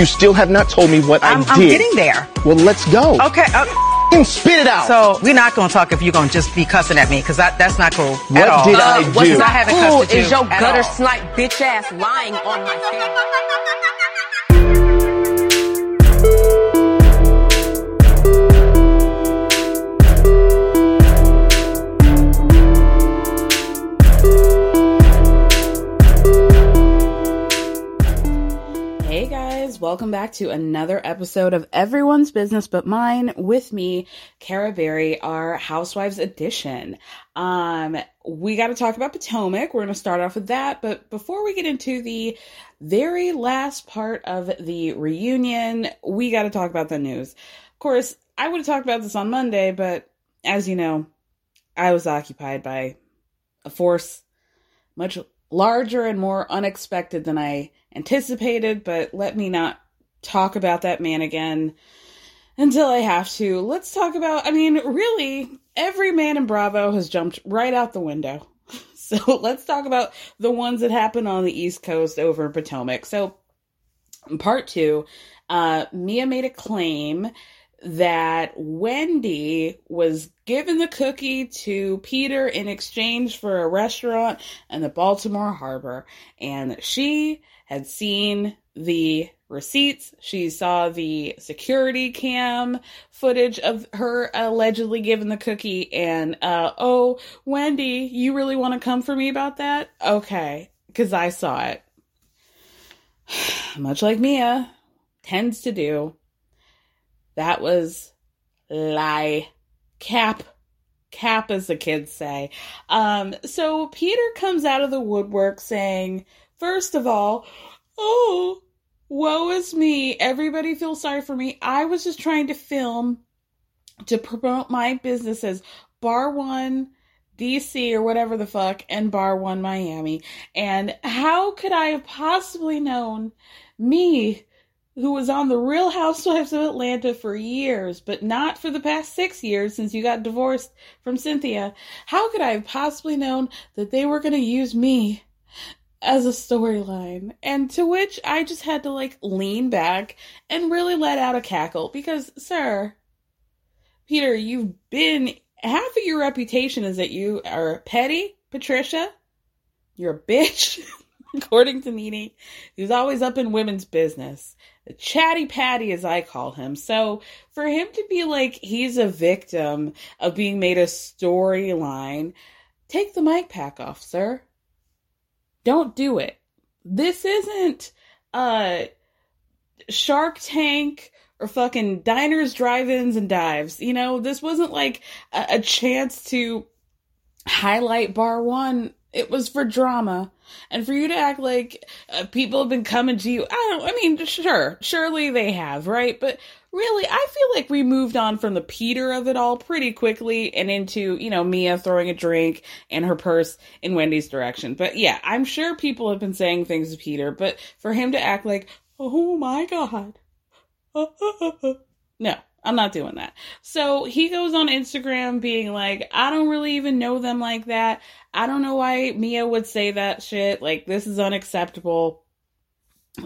You still have not told me what I'm, I I'm getting there. Well, let's go. Okay. Uh, F***ing spit it out. so we're not going to talk if you're going to just be cussing at me because that, that's not cool What at all. did I Because do? I haven't Who cussed at you is your at gutter all. snipe bitch ass lying on my face? Welcome back to another episode of Everyone's Business But Mine with me, Kara Berry, our Housewives edition. Um, we got to talk about Potomac. We're going to start off with that, but before we get into the very last part of the reunion, we got to talk about the news. Of course, I would have talked about this on Monday, but as you know, I was occupied by a force much larger and more unexpected than I anticipated, but let me not talk about that man again until I have to. Let's talk about, I mean, really, every man in Bravo has jumped right out the window. So let's talk about the ones that happened on the East Coast over in Potomac. So, part two, uh, Mia made a claim that Wendy was given the cookie to Peter in exchange for a restaurant in the Baltimore Harbor. And she had seen the receipts. She saw the security cam footage of her allegedly given the cookie. And, uh, oh, Wendy, you really want to come for me about that? Okay. Cause I saw it. Much like Mia tends to do that was lie. Cap cap as the kids say. Um so peter comes out of the woodwork saying first of all oh woe is me. Everybody feels sorry for me. I was just trying to film to promote my businesses. Bar one dc or whatever the fuck and bar one miami. And how could i have possibly known me who was on the Real Housewives of Atlanta for years, but not for the past six years since you got divorced from Cynthia. How could I have possibly known that they were going to use me as a storyline? And to which I just had to like lean back and really let out a cackle because, sir, Peter, you've been half of your reputation is that you are petty, Patricia. You're a bitch, according to Nene. He's always up in women's business chatty patty as I call him. So for him to be like he's a victim of being made a storyline, take the mic pack off, sir. Don't do it. This isn't uh Shark Tank or fucking diners, drive-ins, and dives. You know, this wasn't like a, a chance to highlight bar one It was for drama. And for you to act like uh, people have been coming to you, I don't, I mean, sure, surely they have, right? But really, I feel like we moved on from the Peter of it all pretty quickly and into, you know, Mia throwing a drink and her purse in Wendy's direction. But yeah, I'm sure people have been saying things to Peter, but for him to act like, oh my God. no, I'm not doing that. So he goes on Instagram being like, I don't really even know them like that. I don't know why Mia would say that shit. Like, this is unacceptable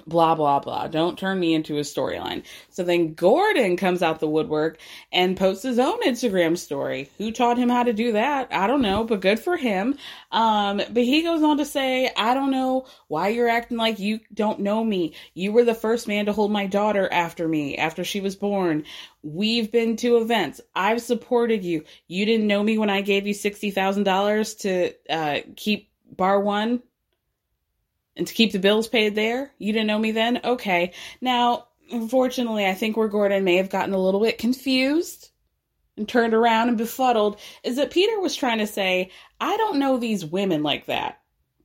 blah blah blah. Don't turn me into a storyline. So then gordon comes out the woodwork and posts his own instagram story. Who taught him how to do that? I don't know but good for him. Um but he goes on to say i don't know why you're acting like you don't know me. You were the first man to hold my daughter after me after she was born. We've been to events. I've supported you. You didn't know me when i gave you $60000 to uh keep bar one and to keep the bills paid there. You didn't know me then? Okay. Now, unfortunately, I think where Gordon may have gotten a little bit confused and turned around and befuddled is that Peter was trying to say, I don't know these women like that.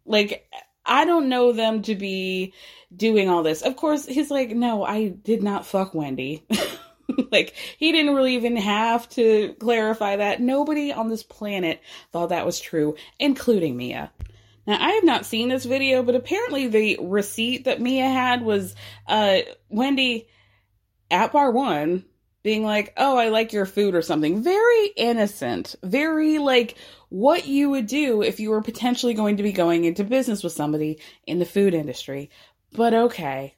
Like, I don't know them to be doing all this. Of course, he's like, no, I did not fuck Wendy. like, he didn't really even have to clarify that. Nobody on this planet thought that was true, including Mia. Now, I have not seen this video, but apparently the receipt that Mia had was uh, Wendy at bar one being like, oh, I like your food or something. Very innocent. Very like what you would do if you were potentially going to be going into business with somebody in the food industry. But okay.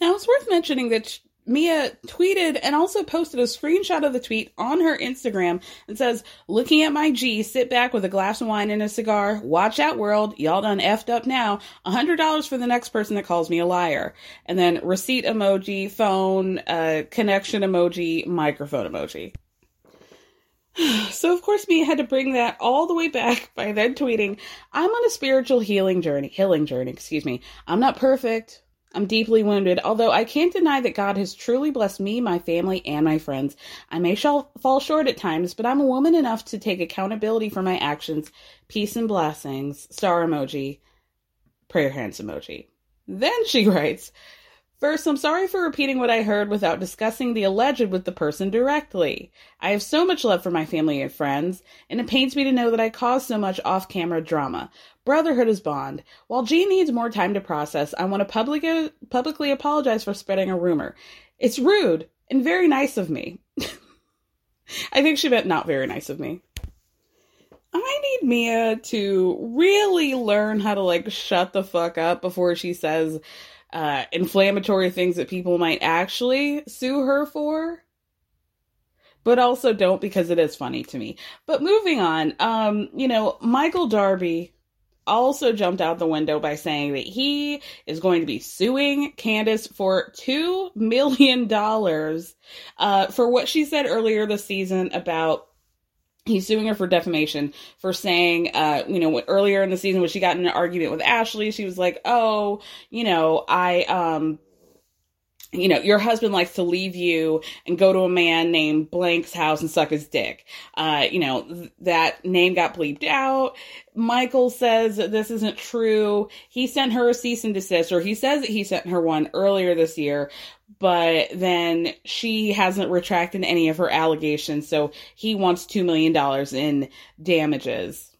Now, it's worth mentioning that Mia tweeted and also posted a screenshot of the tweet on her Instagram and says, Looking at my G, sit back with a glass of wine and a cigar. Watch out, world. Y'all done effed up now. A $100 for the next person that calls me a liar. And then receipt emoji, phone, uh, connection emoji, microphone emoji. So, of course, Mia had to bring that all the way back by then tweeting, I'm on a spiritual healing journey, healing journey, excuse me. I'm not perfect. I'm deeply wounded, although I can't deny that God has truly blessed me, my family, and my friends. I may shall fall short at times, but I'm a woman enough to take accountability for my actions. Peace and blessings. Star emoji. Prayer hands emoji. Then she writes, First, I'm sorry for repeating what I heard without discussing the alleged with the person directly. I have so much love for my family and friends, and it pains me to know that I caused so much off camera drama. Brotherhood is bond. While G needs more time to process, I want to publicly, publicly apologize for spreading a rumor. It's rude and very nice of me. I think she meant not very nice of me. I need Mia to really learn how to like shut the fuck up before she says uh, inflammatory things that people might actually sue her for. But also don't because it is funny to me. But moving on, um, you know, Michael Darby also jumped out the window by saying that he is going to be suing Candiace for $2 million uh, for what she said earlier this season about he's suing her for defamation for saying uh you know earlier in the season when she got in an argument with ashley she was like oh you know i um you know, your husband likes to leave you and go to a man named Blank's house and suck his dick. Uh, you know, th- that name got bleeped out. Michael says this isn't true. He sent her a cease and desist, or he says that he sent her one earlier this year, but then she hasn't retracted any of her allegations, so he wants $2 million in damages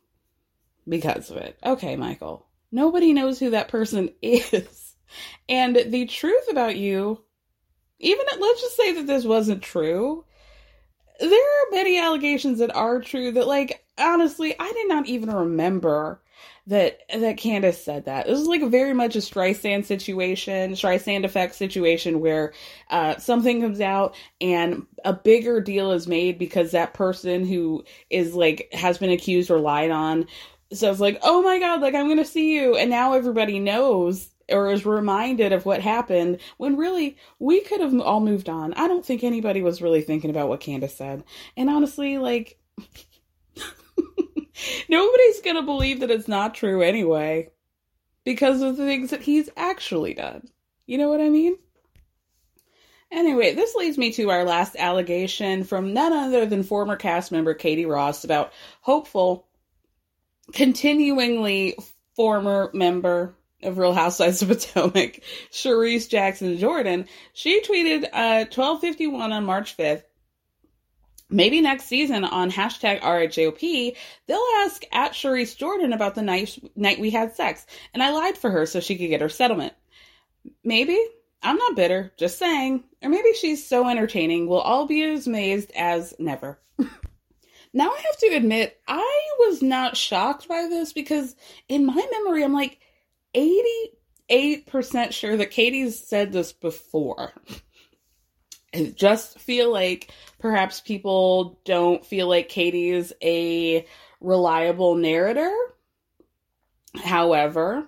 because of it. Okay, Michael. Nobody knows who that person is. And the truth about you, even let's just say that this wasn't true, there are many allegations that are true that, like, honestly, I did not even remember that that Candiace said that. This is like very much a Streisand situation, Streisand effect situation where uh, something comes out and a bigger deal is made because that person who is like has been accused or lied on. So it's like, "Oh my god, like I'm to see you," and now everybody knows or is reminded of what happened when really we could have all moved on. I don't think anybody was really thinking about what Candiace said. And honestly, like, nobody's going to believe that it's not true anyway because of the things that he's actually done. You know what I mean? Anyway, this leads me to our last allegation from none other than former cast member Katie Rost about Hopeful continuingly former member of Real Housewives of Potomac, Charrisse Jackson Jordan, she tweeted uh, 1251 on March 5th. Maybe next season on hashtag RHOP, they'll ask at Charrisse Jordan about the night, night we had sex. And I lied for her so she could get her settlement. Maybe. I'm not bitter, just saying. Or maybe she's so entertaining, we'll all be as amazed as never. now I have to admit, I was not shocked by this because in my memory, I'm like 88% sure that Katie's said this before. I just feel like perhaps people don't feel like Katie's a reliable narrator. However,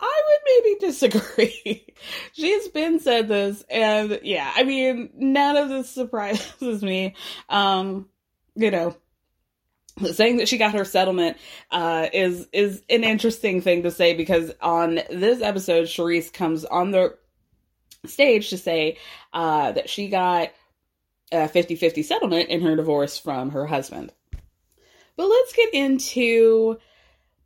I would maybe disagree. She's been said this, and yeah, I mean, none of this surprises me. Um, you know, saying that she got her settlement uh, is is an interesting thing to say because on this episode, Charrisse comes on the stage to say uh, that she got a 50-50 settlement in her divorce from her husband. But let's get into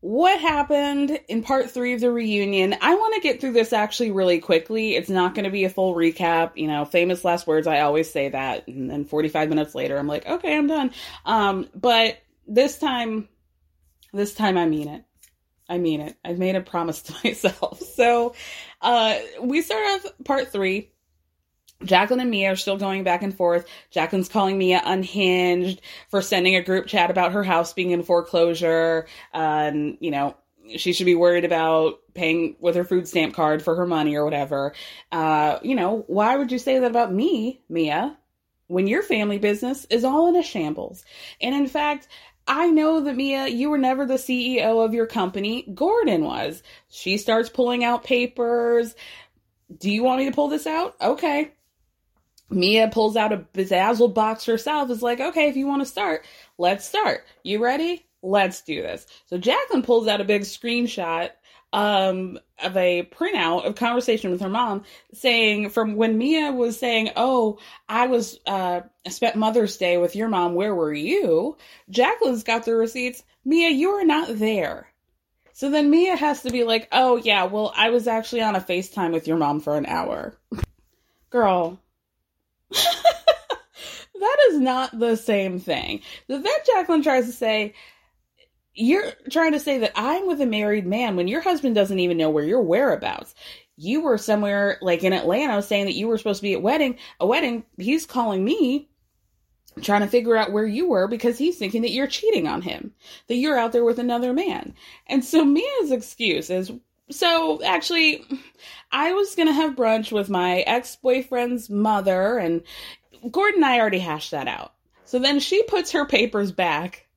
what happened in part three of the reunion. I want to get through this actually really quickly. It's not going to be a full recap. You know, famous last words. I always say that. And then 45 minutes later, I'm like, okay, I'm done. Um, but this time, this time I mean it. I mean it. I've made a promise to myself. So, uh, we start off part three. Jacqueline and Mia are still going back and forth. Jacqueline's calling Mia unhinged for sending a group chat about her house being in foreclosure. And, you know, she should be worried about paying with her food stamp card for her money or whatever. Uh, you know, why would you say that about me, Mia, when your family business is all in a shambles? And in fact, I know that Mia, you were never the CEO of your company. Gordon was. She starts pulling out papers. Do you want me to pull this out? Okay. Mia pulls out a bedazzled box herself, is like, okay, if you want to start, let's start. You ready? Let's do this. So Jacqueline pulls out a big screenshot um of a printout of conversation with her mom saying from when Mia was saying, "Oh, I was uh spent Mother's Day with your mom. Where were you?" Jacqueline's got the receipts. Mia, you were not there. So then Mia has to be like, "Oh yeah, well, I was actually on a FaceTime with your mom for an hour." Girl, that is not the same thing. The vet Jacqueline tries to say, you're trying to say that I'm with a married man when your husband doesn't even know where your whereabouts. You were somewhere like in Atlanta saying that you were supposed to be at wedding, a wedding. He's calling me trying to figure out where you were because he's thinking that you're cheating on him, that you're out there with another man. And so Mia's excuse is, so actually, I was going to have brunch with my ex boyfriend's mother, and Gordon and I already hashed that out. So then she puts her papers back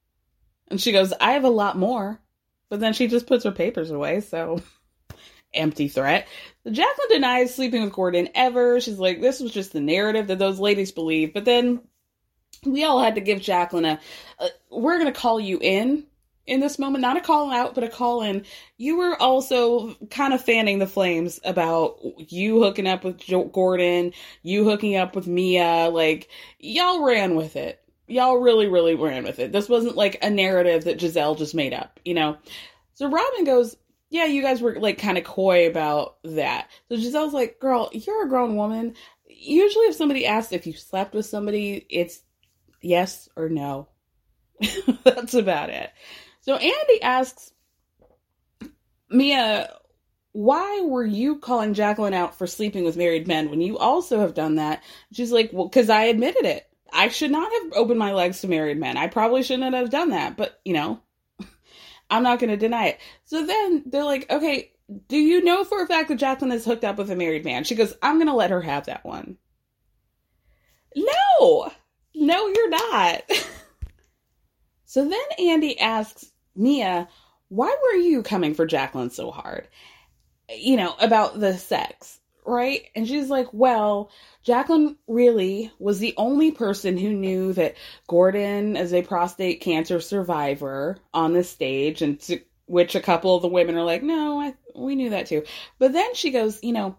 and she goes, I have a lot more. But then she just puts her papers away, so empty threat. Jacqueline denies sleeping with Gordon ever. She's like, this was just the narrative that those ladies believe. But then we all had to give Jacqueline a, a we're going to call you in in this moment, not a call out, but a call in. You were also kind of fanning the flames about you hooking up with Gordon, you hooking up with Mia. Like, y'all ran with it. Y'all really, really ran with it. This wasn't like a narrative that Gizelle just made up, you know? So Robyn goes, Yeah, you guys were like kind of coy about that. So Gizelle's like, Girl, you're a grown woman. Usually, if somebody asks if you slept with somebody, it's yes or no. That's about it. So Andy asks Mia, why were you calling Jacqueline out for sleeping with married men when you also have done that? She's like, well, because I admitted it. I should not have opened my legs to married men. I probably shouldn't have done that, but you know, I'm not going to deny it. So then they're like, okay, do you know for a fact that Jacqueline is hooked up with a married man? She goes, I'm going to let her have that one. No, no, you're not. so then Andy asks Mia, why were you coming for Jacqueline so hard? You know, about the sex, right? And she's like, well, Jacqueline really was the only person who knew that Gordon is a prostate cancer survivor on the stage, and to which a couple of the women are like, no, I, we knew that too. But then she goes, you know,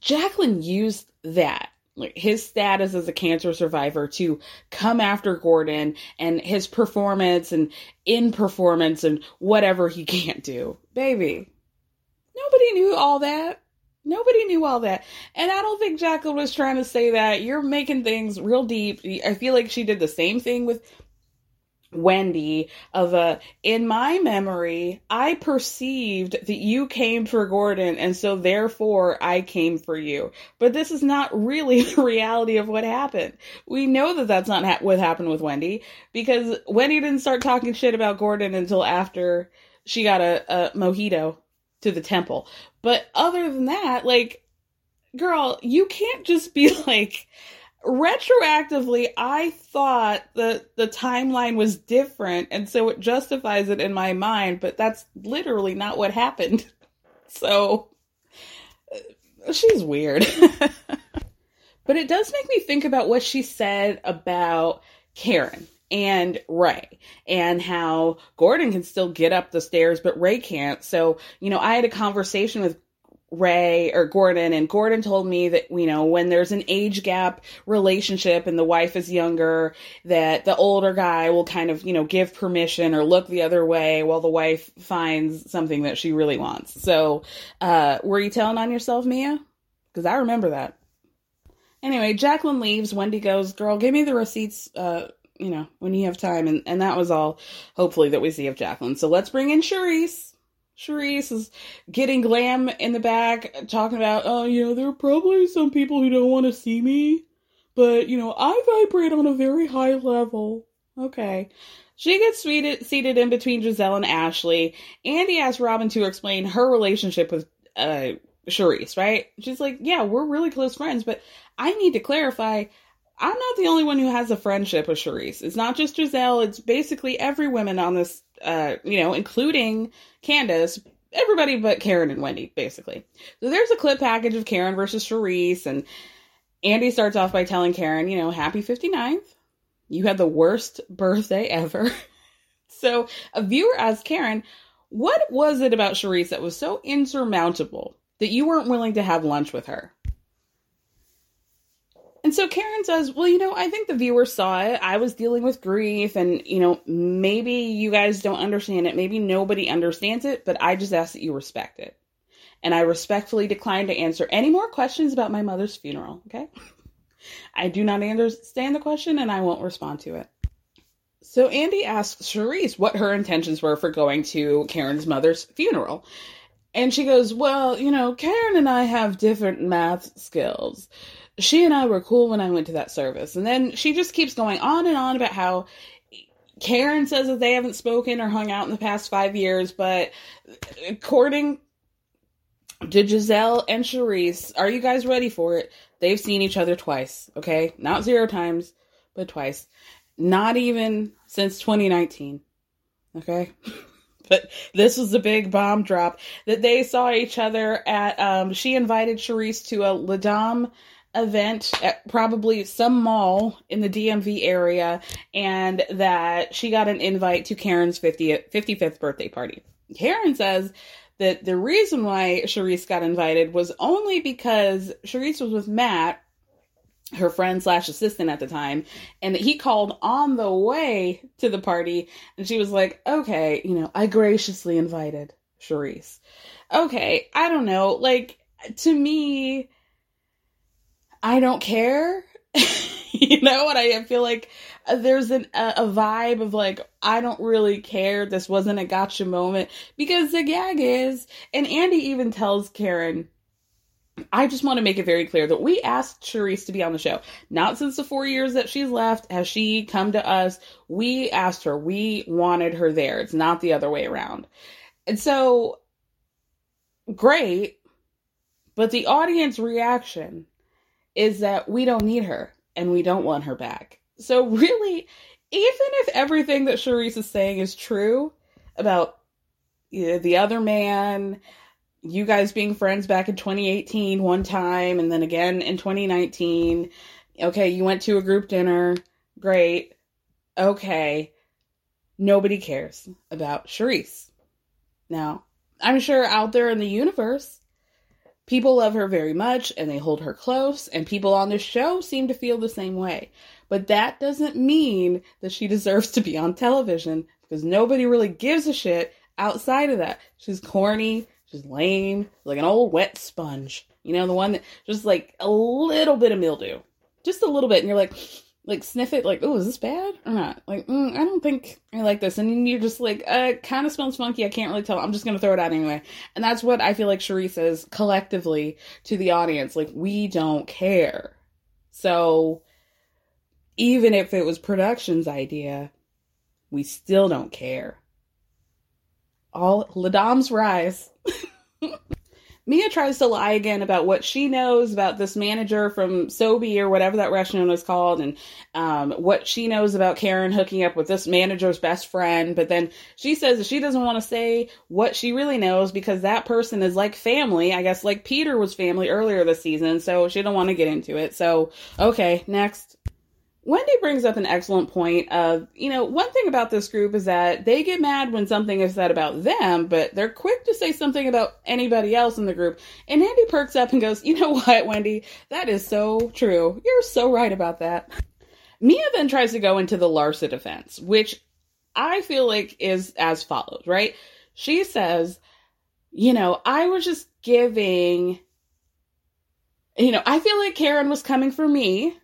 Jacqueline used that like his status as a cancer survivor to come after Gordon and his performance and in performance and whatever he can't do. Baby, nobody knew all that. Nobody knew all that. And I don't think Jacqueline was trying to say that. You're making things real deep. I feel like she did the same thing with Wendy of a in my memory I perceived that you came for Gordon and so therefore I came for you but this is not really the reality of what happened we know that that's not ha- what happened with Wendy because Wendy didn't start talking shit about Gordon until after she got a, a mojito to the temple. But other than that like girl you can't just be like retroactively i thought that the timeline was different and so it justifies it in my mind but that's literally not what happened. So uh, she's weird. But it does make me think about what she said about karen and ray and how gordon can still get up the stairs but ray can't so you know i had a conversation with Ray or Gordon, and Gordon told me that, you know, when there's an age gap relationship and the wife is younger, that the older guy will kind of, you know, give permission or look the other way while the wife finds something that she really wants. So, uh, were you telling on yourself, Mia? Because I remember that. Anyway, Jacqueline leaves. Wendy goes, Girl, give me the receipts, uh, you know, when you have time. And, and that was all, hopefully, that we see of Jacqueline. So let's bring in Charrisse. Charrisse is getting glam in the back, talking about, oh, you know, there are probably some people who don't want to see me, but, you know, I vibrate on a very high level. Okay. She gets seated, seated in between Gizelle and Ashley. Andy asks Robyn to explain her relationship with uh, Charrisse, right? She's like, yeah, we're really close friends, but I need to clarify I'm not the only one who has a friendship with Charrisse. It's not just Gizelle, it's basically every woman on this, uh, you know, including Candiace, everybody but Karen and Wendy, basically. So there's a clip package of Karen versus Charrisse, and Andy starts off by telling Karen, you know, happy 59th. You had the worst birthday ever. so a viewer asked Karen, what was it about Charrisse that was so insurmountable that you weren't willing to have lunch with her? And so Karen says, Well, you know, I think the viewer saw it. I was dealing with grief, and, you know, maybe you guys don't understand it. Maybe nobody understands it, but I just ask that you respect it. And I respectfully decline to answer any more questions about my mother's funeral, okay? I do not understand the question, and I won't respond to it. So Andy asks Charrisse what her intentions were for going to Karen's mother's funeral. And she goes, Well, you know, Karen and I have different math skills she and I were cool when I went to that service. And then she just keeps going on and on about how Karen says that they haven't spoken or hung out in the past five years, but according to Gizelle and Charrisse, are you guys ready for it? They've seen each other twice, okay? Not zero times, but twice. Not even since 2019, okay? but this was the big bomb drop that they saw each other at, um, she invited Charrisse to a La Dame event at probably some mall in the DMV area and that she got an invite to Karen's 50th, 55th birthday party. Karen says that the reason why Charrisse got invited was only because Charrisse was with Matt, her friend slash assistant at the time, and that he called on the way to the party and she was like, okay, you know, I graciously invited Charrisse. Okay, I don't know. Like, to me, I don't care. you know what I feel like uh, there's an, a, a, vibe of like I don't really care. This wasn't a gotcha moment because the gag is, and Andy even tells Karen, I just want to make it very clear that we asked Charrisse to be on the show. Not since the four years that she's left has she come to us. We asked her. We wanted her there. It's not the other way around. And so, great, but the audience reaction is that we don't need her and we don't want her back. So really, even if everything that Charrisse is saying is true about you know, the other man, you guys being friends back in 2018 one time and then again in 2019, okay, you went to a group dinner, great. Okay. Nobody cares about Charrisse. Now, I'm sure out there in the universe, People love her very much and they hold her close, and people on the show seem to feel the same way. But that doesn't mean that she deserves to be on television because nobody really gives a shit outside of that. She's corny, she's lame, like an old wet sponge. You know, the one that just like a little bit of mildew, just a little bit, and you're like, like sniff it, like, oh, is this bad or not? Like, mm, I don't think I like this, and you're just like, uh, kind of smells funky. I can't really tell. I'm just gonna throw it out anyway, and that's what I feel like Cherie says collectively to the audience. Like, we don't care. So, even if it was production's idea, we still don't care. All Ladam's rise. Mia tries to lie again about what she knows about this manager from Sobe or whatever that restaurant is called, and um, what she knows about Karen hooking up with this manager's best friend. But then she says that she doesn't want to say what she really knows because that person is like family. I guess like Peter was family earlier this season, so she don't want to get into it. So okay, next. Wendy brings up an excellent point of, you know, one thing about this group is that they get mad when something is said about them, but they're quick to say something about anybody else in the group. And Andy perks up and goes, you know what, Wendy? That is so true. You're so right about that. Mia then tries to go into the Larsa defense, which I feel like is as follows, right? She says, you know, I was just giving, you know, I feel like Karen was coming for me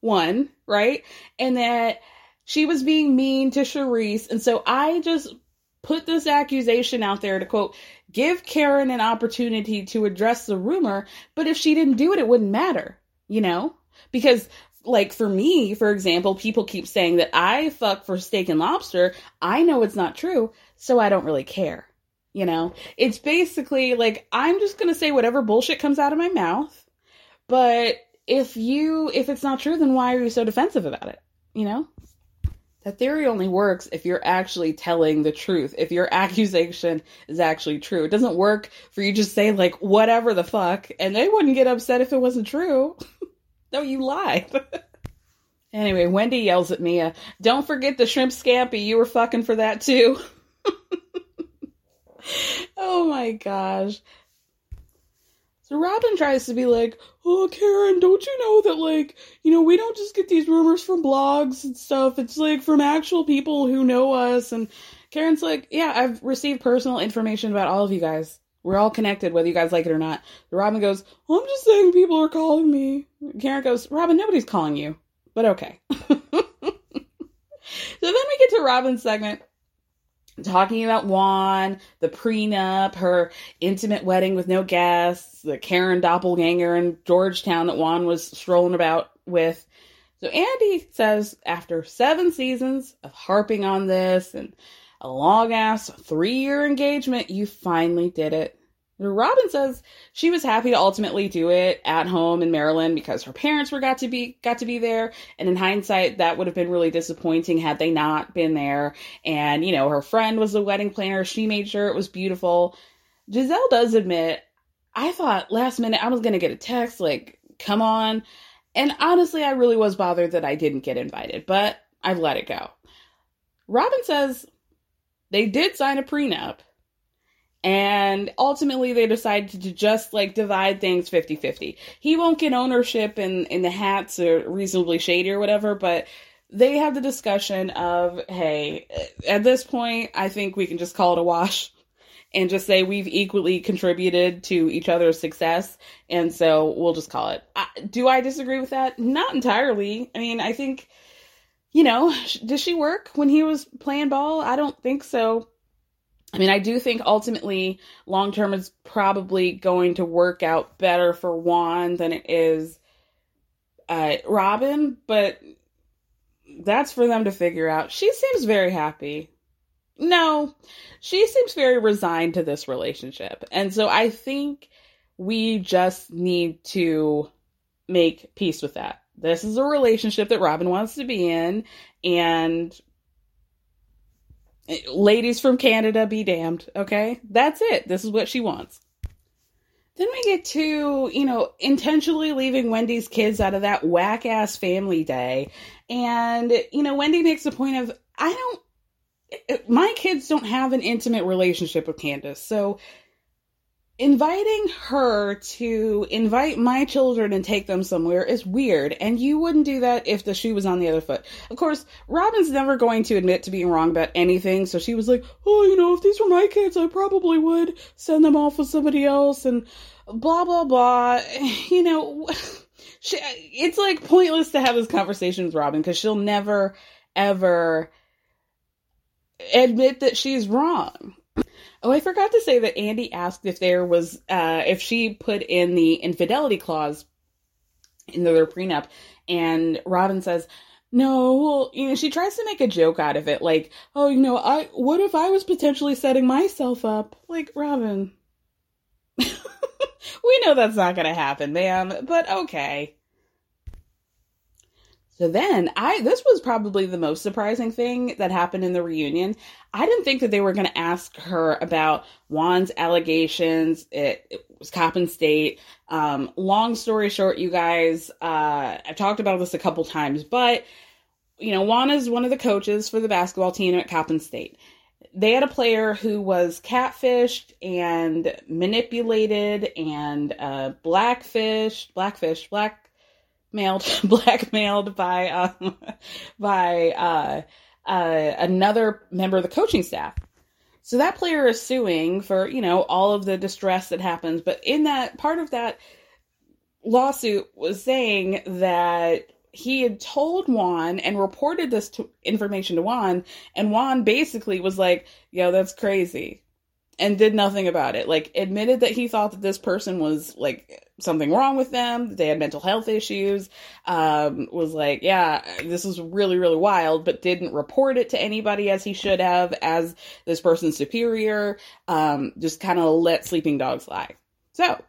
one, right? And that she was being mean to Charrisse. And so I just put this accusation out there to quote, give Karen an opportunity to address the rumor. But if she didn't do it, it wouldn't matter, you know? Because like for me, for example, people keep saying that I fuck for steak and lobster. I know it's not true, so I don't really care. You know, it's basically like I'm just gonna say whatever bullshit comes out of my mouth, but if you if it's not true then why are you so defensive about it? You know? That theory only works if you're actually telling the truth. If your accusation is actually true. It doesn't work for you just say like whatever the fuck and they wouldn't get upset if it wasn't true. No you lied. Anyway wendy yells at mia don't forget the shrimp scampi. You were fucking for that too. Oh my gosh. So Robin tries to be like, "Oh, Karen, don't you know that like, you know, we don't just get these rumors from blogs and stuff. It's like from actual people who know us." And Karen's like, "Yeah, I've received personal information about all of you guys. We're all connected, whether you guys like it or not." Robyn goes, well, "I'm just saying people are calling me." Karen goes, "Robyn, nobody's calling you, but okay." so then we get to Robyn's segment talking about Juan, the prenup, her intimate wedding with no guests, the Karen doppelganger in Georgetown that Juan was strolling about with. So Andy says after seven seasons of harping on this and a long ass three year engagement, you finally did it. Robyn says she was happy to ultimately do it at home in Maryland because her parents were got to be got to be there, and in hindsight, that would have been really disappointing had they not been there. And you know, her friend was the wedding planner; she made sure it was beautiful. Gizelle does admit, I thought last minute I was gonna get a text like, "Come on," and honestly, I really was bothered that I didn't get invited, but I've let it go. Robyn says they did sign a prenup and ultimately they decided to just like divide things 50-50 he won't get ownership in in the hats or reasonably shady or whatever but they have the discussion of hey uh, at this point i think we can just call it a wash and just say we've equally contributed to each other's success. And so we'll just call it. Do i disagree with that? Not entirely. I mean i think you know does she work when he was playing ball? I don't think so I mean, I do think ultimately long term is probably going to work out better for Juan than it is uh, Robyn, but that's for them to figure out. She seems very happy. No, she seems very resigned to this relationship. And so I think we just need to make peace with that. This is a relationship that Robyn wants to be in, and ladies from Canada be damned, okay? That's it. This is what she wants. Then we get to, you know, intentionally leaving Wendy's kids out of that whack ass family day. And, you know, Wendy makes a point of, I don't, my kids don't have an intimate relationship with Candiace. So inviting her to invite my children and take them somewhere is weird and you wouldn't do that if the shoe was on the other foot. Of course robin's never going to admit to being wrong about anything so she was like oh you know if these were my kids i probably would send them off with somebody else and blah blah blah. You know she, it's like pointless to have this conversation with robin because she'll never ever admit that she's wrong Oh, I forgot to say that Andy asked if there was uh, if she put in the infidelity clause in their prenup, and Robyn says, "No." Well, you know, she tries to make a joke out of it, like, "Oh, you know, I what if I was potentially setting myself up?" Like, Robyn, we know that's not going to happen, ma'am. But okay. So then I this was probably the most surprising thing that happened in the reunion. I didn't think that they were going to ask her about Juan's allegations. It, it was Coppin State. Um, long story short, you guys, uh, I've talked about this a couple times, but you know, Juan is one of the coaches for the basketball team at Coppin State. They had a player who was catfished and manipulated and uh, blackfished, blackfish, black mailed blackmailed by um, by uh, uh, another member of the coaching staff. So that player is suing for you know all of the distress that happens, but in that part of that lawsuit was saying that he had told Juan and reported this to, information to Juan, and Juan basically was like, "Yo, that's crazy," and did nothing about it. Like admitted that he thought that this person was like something wrong with them. They had mental health issues. Um, was like, yeah, this is really, really wild, but didn't report it to anybody as he should have as this person's superior. Um, just kind of let sleeping dogs lie. So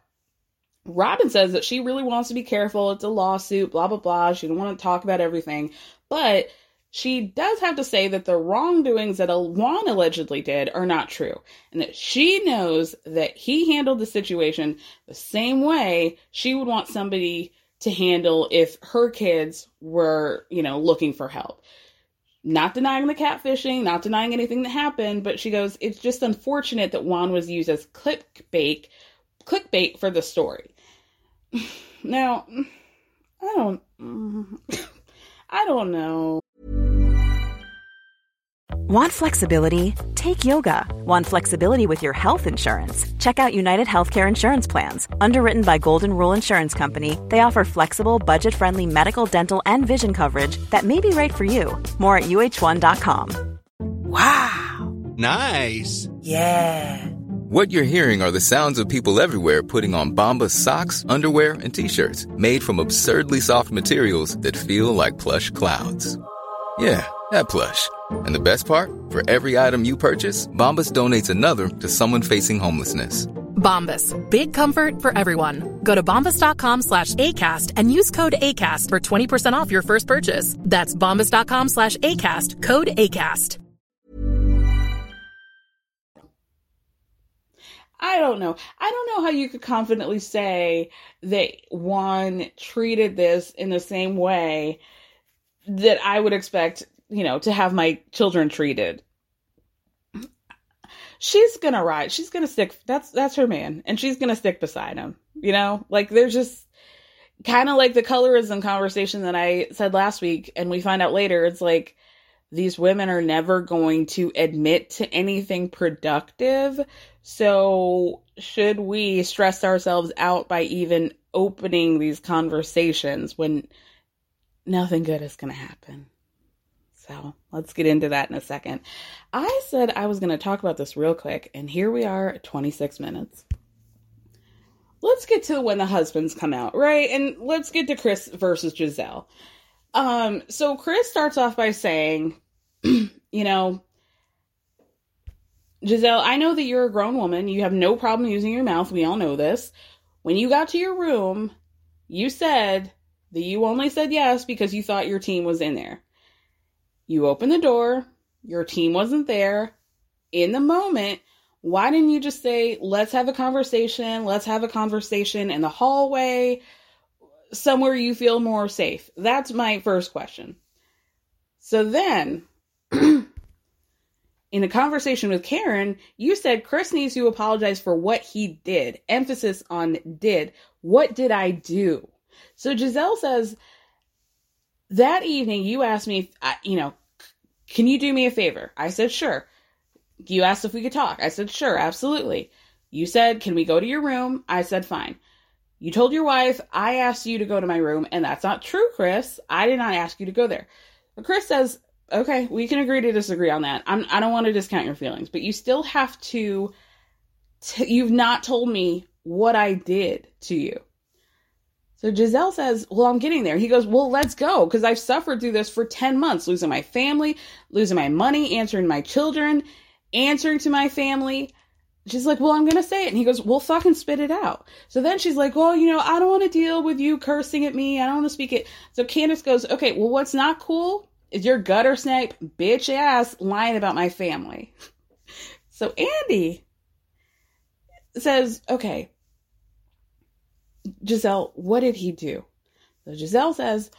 Robyn says that she really wants to be careful. It's a lawsuit, blah, blah, blah. She don't want to talk about everything, but she does have to say that the wrongdoings that Juan allegedly did are not true, and that she knows that he handled the situation the same way she would want somebody to handle if her kids were, you know, looking for help. Not denying the catfishing, not denying anything that happened, but she goes, it's just unfortunate that Juan was used as clickbait, clickbait for the story. Now, I don't, I don't know. Want flexibility? Take yoga. Want flexibility with your health insurance? Check out United Healthcare Insurance Plans. Underwritten by Golden Rule Insurance Company, they offer flexible, budget friendly medical, dental, and vision coverage that may be right for you. More at uh1.com. Wow! Nice! Yeah! What you're hearing are the sounds of people everywhere putting on Bombas socks, underwear, and t shirts made from absurdly soft materials that feel like plush clouds. Yeah, that plush. And the best part? For every item you purchase, Bombas donates another to someone facing homelessness. Bombas. Big comfort for everyone. Go to bombas.com slash ACAST and use code ACAST for 20% off your first purchase. That's bombas.com slash ACAST. Code ACAST. I don't know. I don't know how you could confidently say that Juan treated this in the same way that I would expect you know, to have my children treated. She's gonna ride. She's gonna stick. That's that's her man, and she's gonna stick beside him. You know, like there's just kind of like the colorism conversation that I said last week, and we find out later. It's like these women are never going to admit to anything productive. So, should we stress ourselves out by even opening these conversations when nothing good is going to happen? So let's get into that in a second. I said I was going to talk about this real quick, and here we are 26 minutes. Let's get to when the husbands come out, right? And let's get to Chris versus Gizelle. Um, so Chris starts off by saying, you know, Gizelle, I know that you're a grown woman. You have no problem using your mouth. We all know this. When you got to your room, you said that you only said yes because you thought your team was in there. You opened the door, your team wasn't there. In the moment, why didn't you just say, let's have a conversation, let's have a conversation in the hallway, somewhere you feel more safe? That's my first question. So then, in a conversation with Karen, you said Chris needs to apologize for what he did. Emphasis on did. What did I do? So Gizelle says, that evening you asked me, you know, can you do me a favor? I said, sure. You asked if we could talk. I said, sure, absolutely. You said, can we go to your room? I said, fine. You told your wife, I asked you to go to my room, and that's not true, Chris. I did not ask you to go there. But Chris says, okay, we can agree to disagree on that. I'm, I don't want to discount your feelings, but you still have to, t- you've not told me what I did to you. So Gizelle says, Well, I'm getting there. He goes, Well, let's go. Because I've suffered through this for 10 months, losing my family, losing my money, answering my children, answering to my family. She's like, Well, I'm going to say it. And he goes, Well, fucking spit it out. So then she's like, Well, you know, I don't want to deal with you cursing at me. I don't want to speak it. So Candiace goes, Okay, well, what's not cool is your gutter snipe bitch ass lying about my family. so Andy says, Okay, Gizelle, what did he do? So Gizelle says,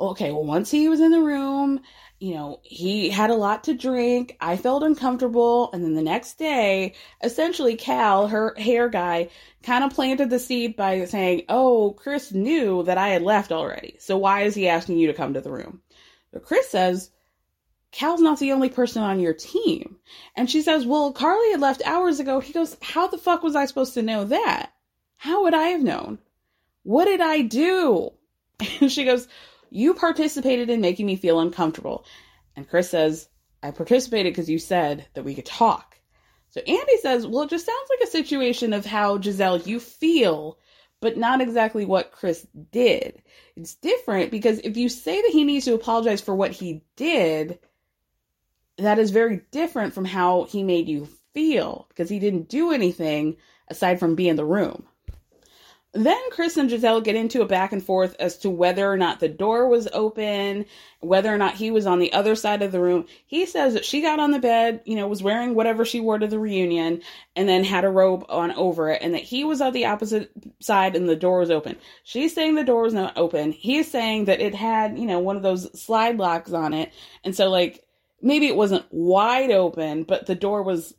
okay, well, once he was in the room, you know, he had a lot to drink. I felt uncomfortable. And then the next day, essentially, Cal, her hair guy, kind of planted the seed by saying, oh, Chris knew that I had left already. So why is he asking you to come to the room? But Chris says, Cal's not the only person on your team. And she says, well, Carly had left hours ago. He goes, how the fuck was I supposed to know that? How would I have known? What did I do? And she goes, You participated in making me feel uncomfortable. And Chris says, I participated because you said that we could talk. So Andy says, Well, it just sounds like a situation of how Gizelle, you feel, but not exactly what Chris did. It's different because if you say that he needs to apologize for what he did, that is very different from how he made you feel because he didn't do anything aside from be in the room. Then Chris and Gizelle get into a back and forth as to whether or not the door was open, whether or not he was on the other side of the room. He says that she got on the bed, you know, was wearing whatever she wore to the reunion, and then had a robe on over it, and that he was on the opposite side and the door was open. She's saying the door was not open. He's saying that it had, you know, one of those slide locks on it, and so like maybe it wasn't wide open, but the door was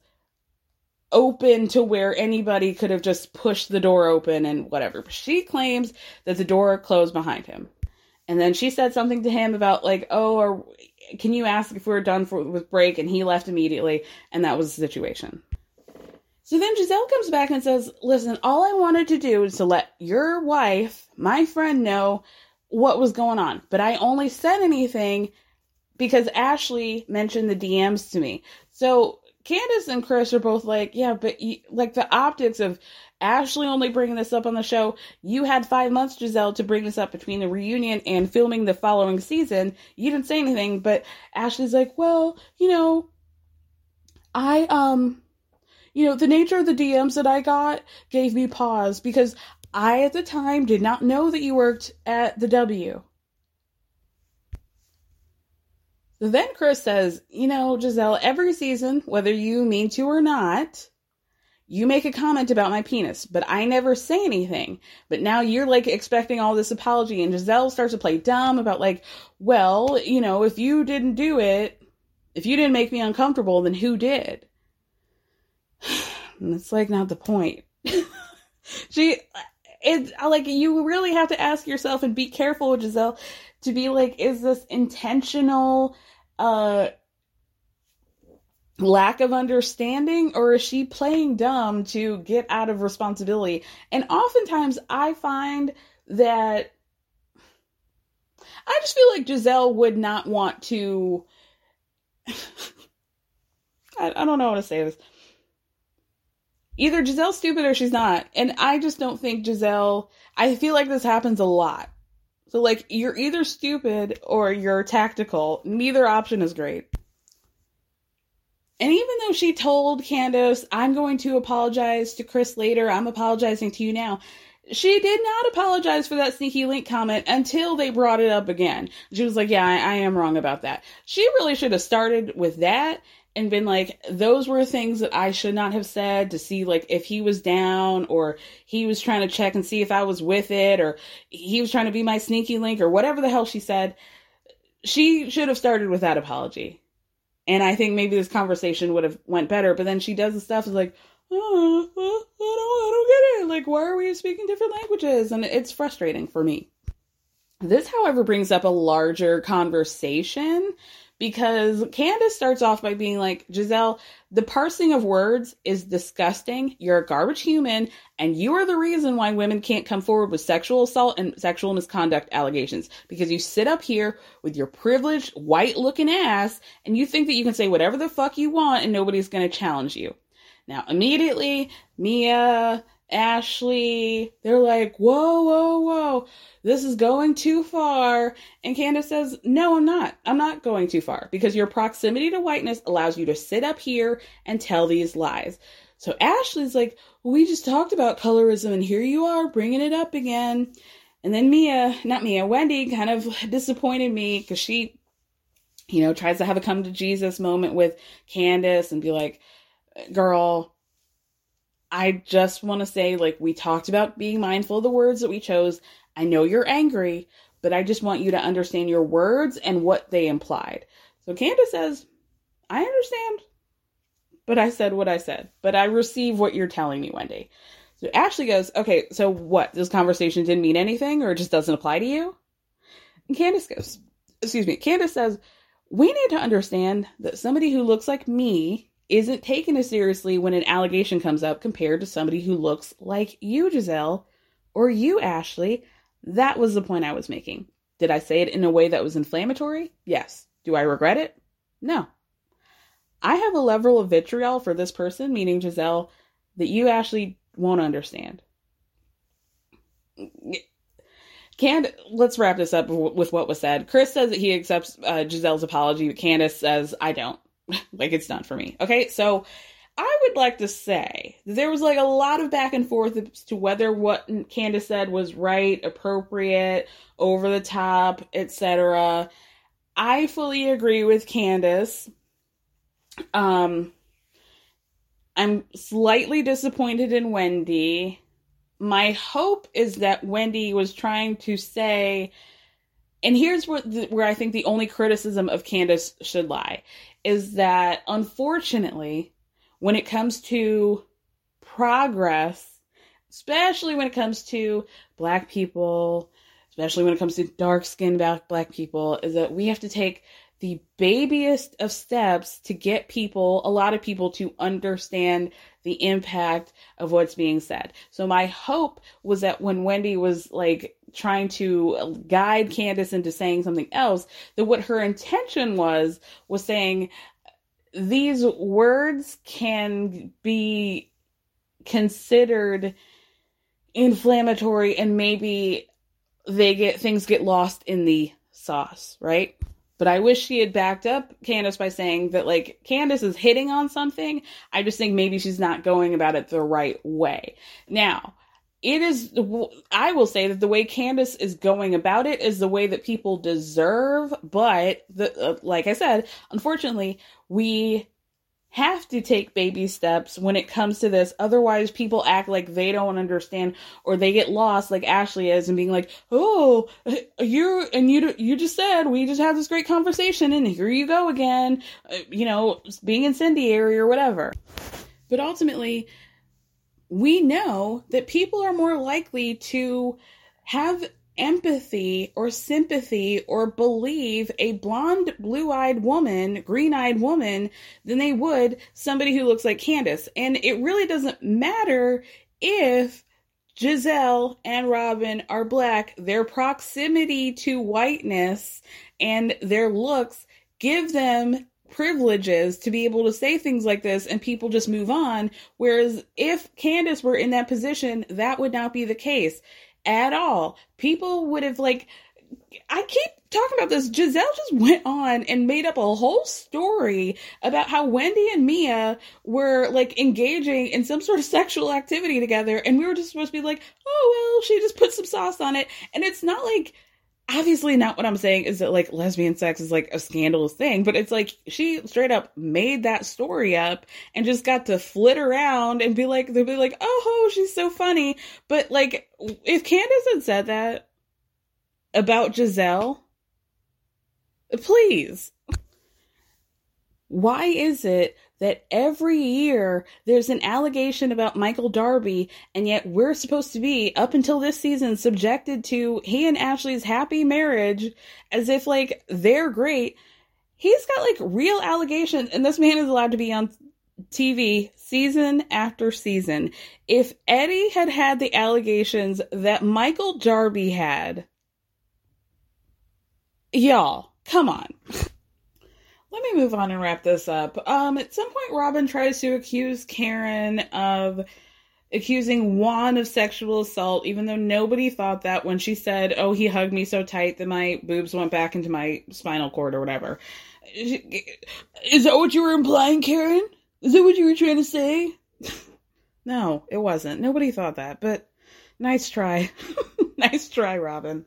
open to where anybody could have just pushed the door open and whatever. She claims that the door closed behind him. And then she said something to him about like, "Oh, or can you ask if we're done for, with break?" And he left immediately, and that was the situation. So then Gizelle comes back and says, "Listen, all I wanted to do is to let your wife, my friend, know what was going on, but I only said anything because Ashley mentioned the DMs to me. So Candiace and Chris are both like, yeah, but you, like the optics of Ashley only bringing this up on the show. You had five months, Gizelle, to bring this up between the reunion and filming the following season. You didn't say anything, but Ashley's like, well, you know, I, um, you know, the nature of the DMs that I got gave me pause because I at the time did not know that you worked at the W. Then Chris says, You know, Gizelle, every season, whether you mean to or not, you make a comment about my penis, but I never say anything. But now you're like expecting all this apology, and Gizelle starts to play dumb about, like, well, you know, if you didn't do it, if you didn't make me uncomfortable, then who did? And it's like not the point. she, it's like you really have to ask yourself and be careful, Gizelle, to be like, is this intentional? uh lack of understanding or is she playing dumb to get out of responsibility and oftentimes i find that i just feel like Gizelle would not want to I, I don't know how to say this either Gizelle's stupid or she's not and i just don't think Gizelle. i feel like this happens a lot so, like, you're either stupid or you're tactical. Neither option is great. And even though she told Candiace, I'm going to apologize to Chris later, I'm apologizing to you now, she did not apologize for that sneaky link comment until they brought it up again. She was like, Yeah, I, I am wrong about that. She really should have started with that and been like, those were things that I should not have said to see like if he was down or he was trying to check and see if I was with it or he was trying to be my sneaky link or whatever the hell she said. She should have started with that apology. And I think maybe this conversation would have went better, but then she does the stuff is like, oh, I don't, I don't get it. Like, why are we speaking different languages? And it's frustrating for me. This, however, brings up a larger conversation because Candiace starts off by being like, Gizelle, the parsing of words is disgusting. You're a garbage human, and you are the reason why women can't come forward with sexual assault and sexual misconduct allegations because you sit up here with your privileged white looking ass and you think that you can say whatever the fuck you want and nobody's going to challenge you. Now, immediately, Mia, Ashley, they're like, whoa, whoa, whoa, this is going too far. And Candiace says, no, I'm not. I'm not going too far because your proximity to whiteness allows you to sit up here and tell these lies. So Ashley's like, we just talked about colorism and here you are bringing it up again. And then Mia, not Mia, Wendy kind of disappointed me because she, you know, tries to have a come to Jesus moment with Candiace and be like, girl, I just want to say, like, we talked about being mindful of the words that we chose. I know you're angry, but I just want you to understand your words and what they implied. So Candiace says, I understand, but I said what I said, but I receive what you're telling me, Wendy. So Ashley goes, okay, so what? This conversation didn't mean anything or it just doesn't apply to you? And Candiace goes, excuse me, Candiace says, we need to understand that somebody who looks like me isn't taken as seriously when an allegation comes up compared to somebody who looks like you, Gizelle, or you, Ashley. That was the point I was making. Did I say it in a way that was inflammatory? Yes. Do I regret it? No. I have a level of vitriol for this person, meaning Gizelle, that you, Ashley, won't understand. Cand- let's wrap this up with what was said. Chris says that he accepts uh, Gizelle's apology. Candiace says, I don't. like it's done for me. Okay, so I would like to say there was like a lot of back and forth as to whether what Candiace said was right, appropriate, over the top, etc. I fully agree with Candiace. Um, I'm slightly disappointed in Wendy. My hope is that Wendy was trying to say, and here's where the, where I think the only criticism of Candiace should lie is that unfortunately, when it comes to progress, especially when it comes to black people, especially when it comes to dark skinned black, people, is that we have to take the babyest of steps to get people, a lot of people, to understand the impact of what's being said. So my hope was that when Wendy was like trying to guide Candiace into saying something else, that what her intention was was saying these words can be considered inflammatory and maybe they get things get lost in the sauce, right? But I wish she had backed up Candiace by saying that, like, Candiace is hitting on something. I just think maybe she's not going about it the right way. Now, it is, I will say that the way Candiace is going about it is the way that people deserve. But, the, uh, like I said, unfortunately, we have to take baby steps when it comes to this. Otherwise, people act like they don't understand or they get lost, like Ashley is, and being like, "Oh, you and you you just said we just had this great conversation, and here you go again," uh, you know, being incendiary or whatever. But ultimately, we know that people are more likely to have empathy or sympathy or believe a blonde, blue eyed woman, green eyed woman than they would somebody who looks like Candiace. And it really doesn't matter if Gizelle and Robyn are black, their proximity to whiteness and their looks give them privileges to be able to say things like this and people just move on. Whereas if Candiace were in that position, that would not be the case at all. People would have like I keep talking about this. Gizelle just went on and made up a whole story about how Wendy and Mia were like engaging in some sort of sexual activity together, and we were just supposed to be like, oh well, she just put some sauce on it, and it's not like obviously not what I'm saying is that like lesbian sex is like a scandalous thing, but it's like she straight up made that story up and just got to flit around and be like, they'll be like, oh, she's so funny. But like, if Candiace had said that about Gizelle, please. why is it that every year there's an allegation about Michael Darby, and yet we're supposed to be, up until this season, subjected to he and Ashley's happy marriage as if like they're great? He's got like real allegations, and this man is allowed to be on TV season after season. If Eddie had had the allegations that Michael Darby had, y'all, come on. Let me move on and wrap this up. Um, at some point, Robyn tries to accuse Karen of accusing Juan of sexual assault, even though nobody thought that when she said, Oh, he hugged me so tight that my boobs went back into my spinal cord or whatever. Is that what you were implying, Karen? Is that what you were trying to say? no, it wasn't. Nobody thought that, but nice try. nice try, Robyn.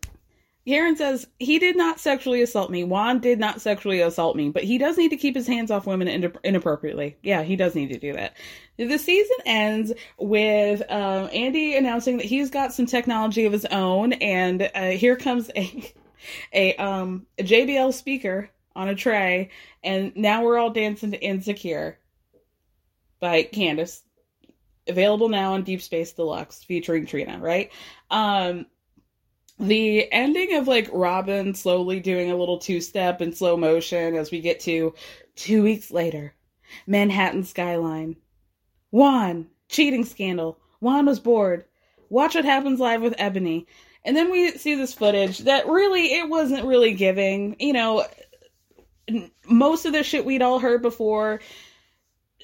Karen says he did not sexually assault me. Juan did not sexually assault me, but he does need to keep his hands off women inappropriately. Yeah, he does need to do that. The season ends with um, Andy announcing that he's got some technology of his own, and uh, here comes a a um a JBL speaker on a tray, and now we're all dancing to Insecure by Candiace. Available now on Deep Space Deluxe featuring Trina, right? Um the ending of like Robyn slowly doing a little two step in slow motion as we get to two weeks later, Manhattan skyline. Juan, cheating scandal. Juan was bored. Watch what happens live with Ebony. And then we see this footage that really, it wasn't really giving. You know, most of the shit we'd all heard before.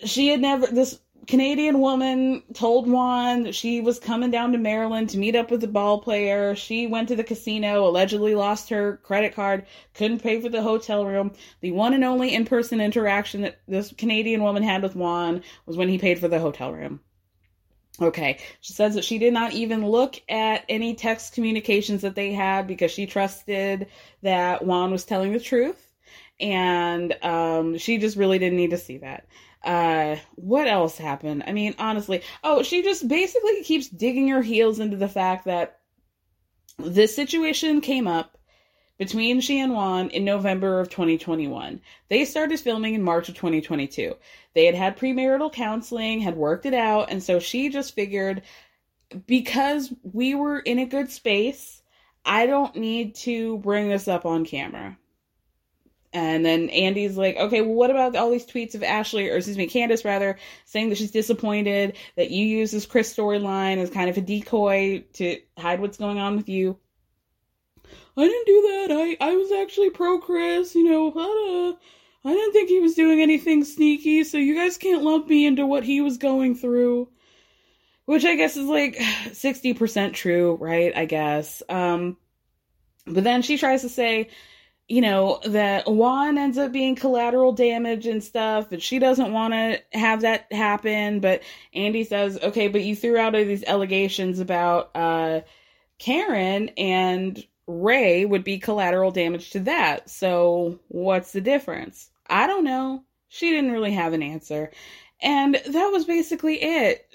She had never, this Canadian woman told Juan that she was coming down to Maryland to meet up with the ball player. She went to the casino, allegedly lost her credit card, couldn't pay for the hotel room. The one and only in person interaction that this Canadian woman had with Juan was when he paid for the hotel room. Okay. She says that she did not even look at any text communications that they had because she trusted that Juan was telling the truth. And um, she just really didn't need to see that. Uh, what else happened? I mean, honestly, oh, she just basically keeps digging her heels into the fact that this situation came up between she and Juan in November of 2021. They started filming in March of 2022. They had had premarital counseling, had worked it out, and so she just figured because we were in a good space, I don't need to bring this up on camera. And then Andy's like, okay, well, what about all these tweets of Ashley, or excuse me, Candiace rather, saying that she's disappointed that you use this Chris storyline as kind of a decoy to hide what's going on with you? I didn't do that. I, I was actually pro Chris, you know. I didn't think he was doing anything sneaky, so you guys can't lump me into what he was going through. Which I guess is like 60% true, right? I guess. Um, but then she tries to say, you know, that Juan ends up being collateral damage and stuff, but she doesn't want to have that happen. But Andy says, okay, but you threw out all these allegations about uh, Karen and Ray would be collateral damage to that. So what's the difference? I don't know. She didn't really have an answer. And that was basically it.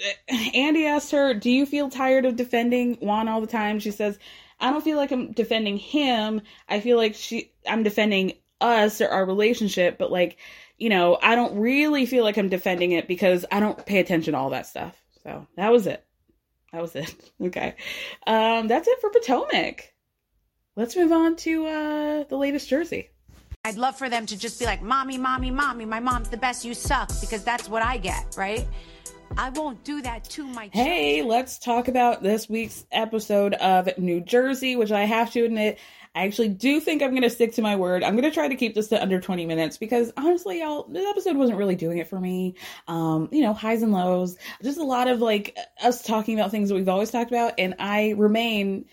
Andy asked her, Do you feel tired of defending Juan all the time? She says, I don't feel like I'm defending him. I feel like she I'm defending us or our relationship, but like, you know, I don't really feel like I'm defending it because I don't pay attention to all that stuff. So that was it. That was it. Okay. Um, that's it for Potomac. Let's move on to uh, the latest jersey. I'd love for them to just be like, Mommy, Mommy, Mommy, my mom's the best, you suck, because that's what I get, right? I won't do that to my Hey, let's talk about this week's episode of New Jersey, which I have to admit, I actually do think I'm going to stick to my word. I'm going to try to keep this to under 20 minutes because honestly, y'all, this episode wasn't really doing it for me. Um, you know, highs and lows, just a lot of like us talking about things that we've always talked about. And I remain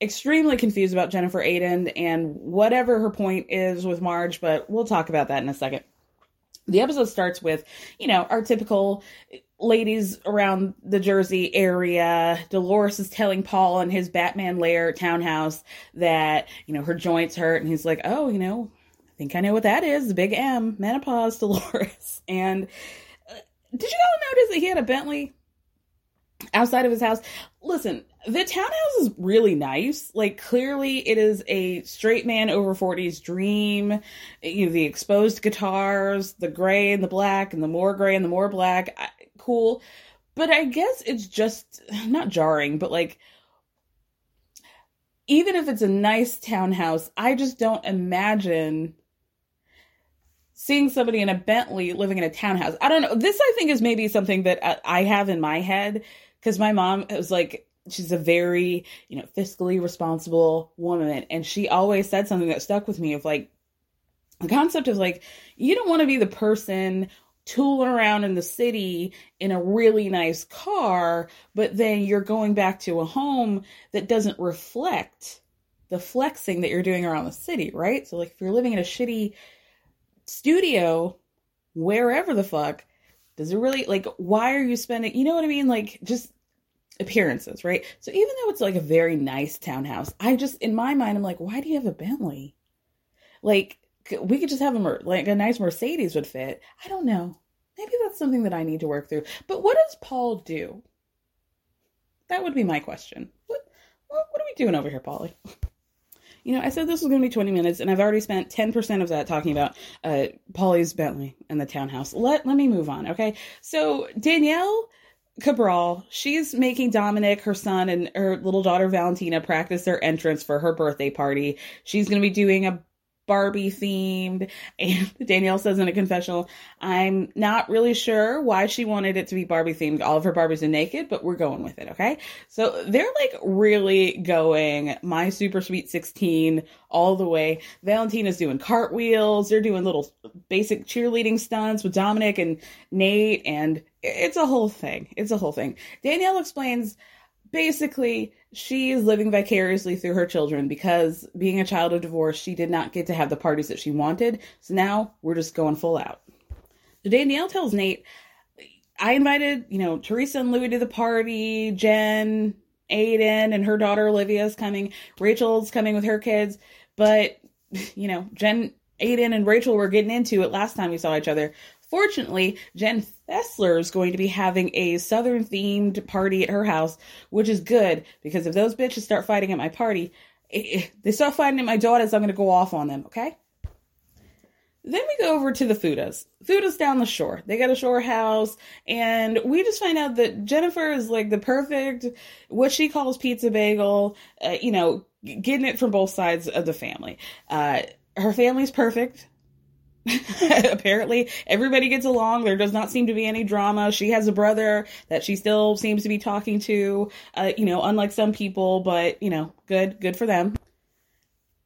extremely confused about Jennifer Aydin and whatever her point is with Marge, but we'll talk about that in a second. The episode starts with, you know, our typical ladies around the Jersey area. Dolores is telling Paul in his Batman lair townhouse that, you know, her joints hurt. And he's like, oh, you know, I think I know what that is. The big M, menopause, Dolores. And uh, did you all notice that he had a Bentley outside of his house? Listen, the townhouse is really nice. Like clearly it is a straight man over 40's dream. You know, the exposed guitars, the gray and the black and the more gray and the more black. I, cool. But I guess it's just not jarring, but like even if it's a nice townhouse, I just don't imagine seeing somebody in a Bentley living in a townhouse. I don't know. This I think is maybe something that I have in my head because my mom was like she's a very you know fiscally responsible woman and she always said something that stuck with me of like the concept of like you don't want to be the person tooling around in the city in a really nice car but then you're going back to a home that doesn't reflect the flexing that you're doing around the city right so like if you're living in a shitty studio wherever the fuck does it really like why are you spending you know what i mean like just appearances, right? So even though it's like a very nice townhouse, I just in my mind I'm like, why do you have a Bentley? Like we could just have a mer- like a nice Mercedes would fit. I don't know. Maybe that's something that I need to work through. But what does Paul do? That would be my question. What what, what are we doing over here, Polly? You know, I said this was going to be 20 minutes, and I've already spent 10% of that talking about uh, Polly's Bentley and the townhouse. Let let me move on, okay? So Danielle Cabral, she's making Dominic, her son, and her little daughter Valentina practice their entrance for her birthday party. She's going to be doing a Barbie themed. And Danielle says in a confessional, I'm not really sure why she wanted it to be Barbie themed. All of her Barbies are naked, but we're going with it, okay? So they're like really going my super sweet 16 all the way. Valentina's doing cartwheels. They're doing little basic cheerleading stunts with Dominic and Nate, and it's a whole thing. It's a whole thing. Danielle explains basically she is living vicariously through her children because being a child of divorce she did not get to have the parties that she wanted. So now we're just going full out. So danielle tells nate i invited you know teresa and Luis to the party jen Aydin and her daughter olivia is coming rachel's coming with her kids. But you know jen Aydin and rachel were getting into it last time we saw each other Fortunately, Jen Fessler is going to be having a Southern themed party at her house, which is good because if those bitches start fighting at my party, if they start fighting at my daughters, I'm going to go off on them, okay? Then we go over to the Fudas. Fuda's down the shore. They got a shore house, and we just find out that Jennifer is like the perfect, what she calls pizza bagel, uh, you know, getting it from both sides of the family. Uh, her family's perfect. Apparently, everybody gets along. There does not seem to be any drama. She has a brother that she still seems to be talking to, uh, you know, unlike some people, but, you know, good, good for them.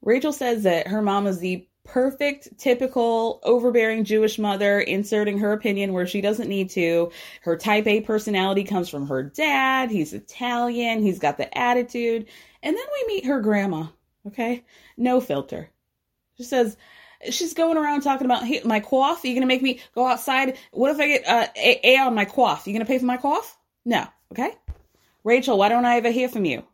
Rachel says that her mom is the perfect, typical, overbearing Jewish mother, inserting her opinion where she doesn't need to. Her type A personality comes from her dad. He's Italian. He's got the attitude. And then we meet her grandma, okay? No filter. She says, she's going around talking about hey, my cough. Are you gonna make me go outside? What if I get uh, a, a on my cough? You gonna pay for my cough? No. Okay. Rachel, why don't I ever hear from you?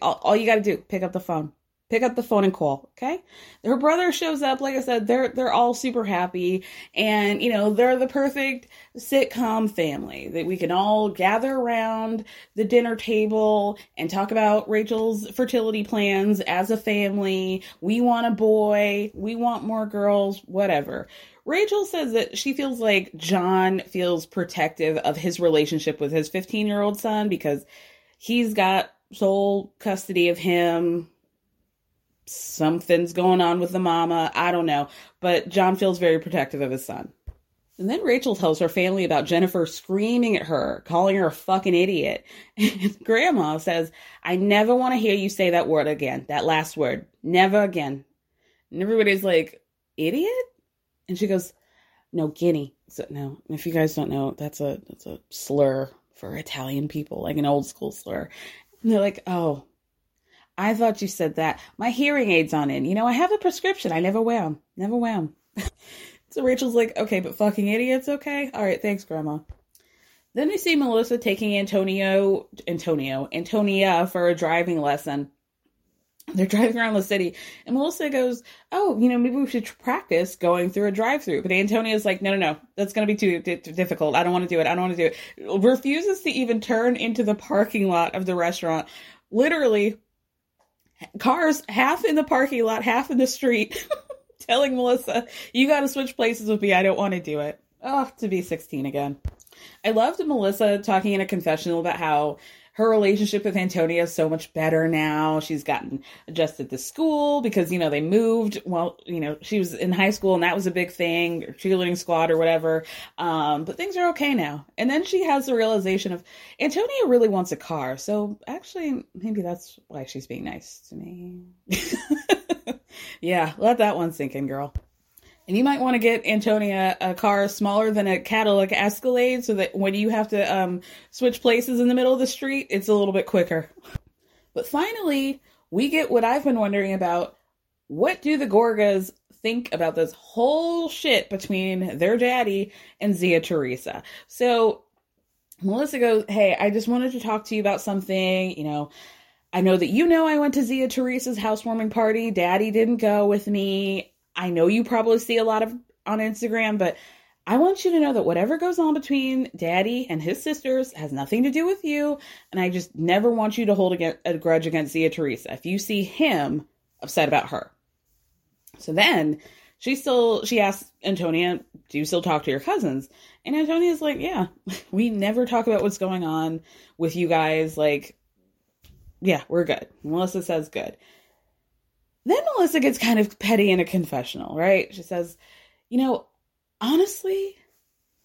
All, all you got to do, pick up the phone pick up the phone and call okay? Her brother shows up like i said they're they're all super happy. And you know they're the perfect sitcom family that we can all gather around the dinner table and talk about rachel's fertility plans as a family. We want a boy. We want more girls whatever. Rachel says that she feels like John feels protective of his relationship with his 15 year old son because he's got sole custody of him something's going on with the mama. I don't know. But John feels very protective of his son. And then Rachel tells her family about Jennifer screaming at her, calling her a fucking idiot. And grandma says, I never want to hear you say that word again, that last word. Never again. And everybody's like, idiot? And she goes, no, guinea. So, no, if you guys don't know, that's a that's a slur for Italian people, like an old school slur. And they're like, oh, I thought you said that. My hearing aids on in. You know, I have a prescription. I never wear them. Never wear them. so Rachel's like, okay, but fucking idiots, okay? All right, thanks, Grandma. Then we see Melissa taking Antonio, Antonio, Antonia for a driving lesson. they're driving around the city and melissa goes oh you know maybe we should practice going through a drive-through but antonia's like no no no that's going to be too d- difficult i don't want to do it i don't want to do it refuses to even turn into the parking lot of the restaurant literally cars half in the parking lot half in the street telling melissa you got to switch places with me. I don't want to do it. Oh to be 16 again. I loved melissa talking in a confessional about how her relationship with Antonia is so much better now. She's gotten adjusted to school because, you know, they moved. Well, you know, she was in high school and that was a big thing, cheerleading squad or whatever. Um, but things are okay now. And then she has the realization of Antonia really wants a car. So actually, maybe that's why she's being nice to me. yeah, let that one sink in, girl. And you might want to get Antonia a car smaller than a Cadillac Escalade so that when you have to um, switch places in the middle of the street, it's a little bit quicker. But finally, we get what I've been wondering about. What do the Gorgas think about this whole shit between their daddy and Zia Teresa? So Melissa goes, Hey, I just wanted to talk to you about something. You know, I know that you know I went to Zia Teresa's housewarming party. Daddy didn't go with me. I know you probably see a lot of on Instagram, but I want you to know that whatever goes on between daddy and his sisters has nothing to do with you. And I just never want you to hold a, grudge against Zia Teresa if you see him upset about her. So then she still, she asks Antonia, do you still talk to your cousins? And Antonia's like, yeah, we never talk about what's going on with you guys. Like, yeah, we're good. Melissa says good. Then Melissa gets kind of petty in a confessional, right? She says, You know, honestly,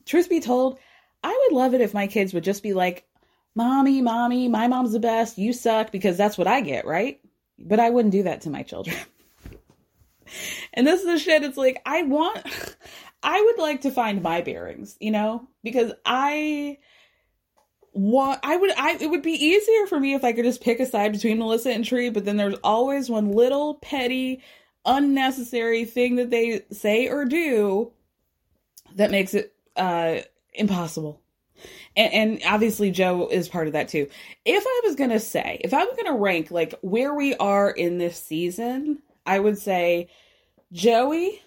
truth be told, I would love it if my kids would just be like, Mommy, mommy, my mom's the best, you suck, because that's what I get, right? But I wouldn't do that to my children. and this is the shit, it's like, I want, I would like to find my bearings, you know, because I what I would I it would be easier for me if I could just pick a side between Melissa and Tree, but then there's always one little petty unnecessary thing that they say or do that makes it uh impossible. And, and obviously Joe is part of that too. If I was to say, if I was to rank like where we are in this season, I would say Joey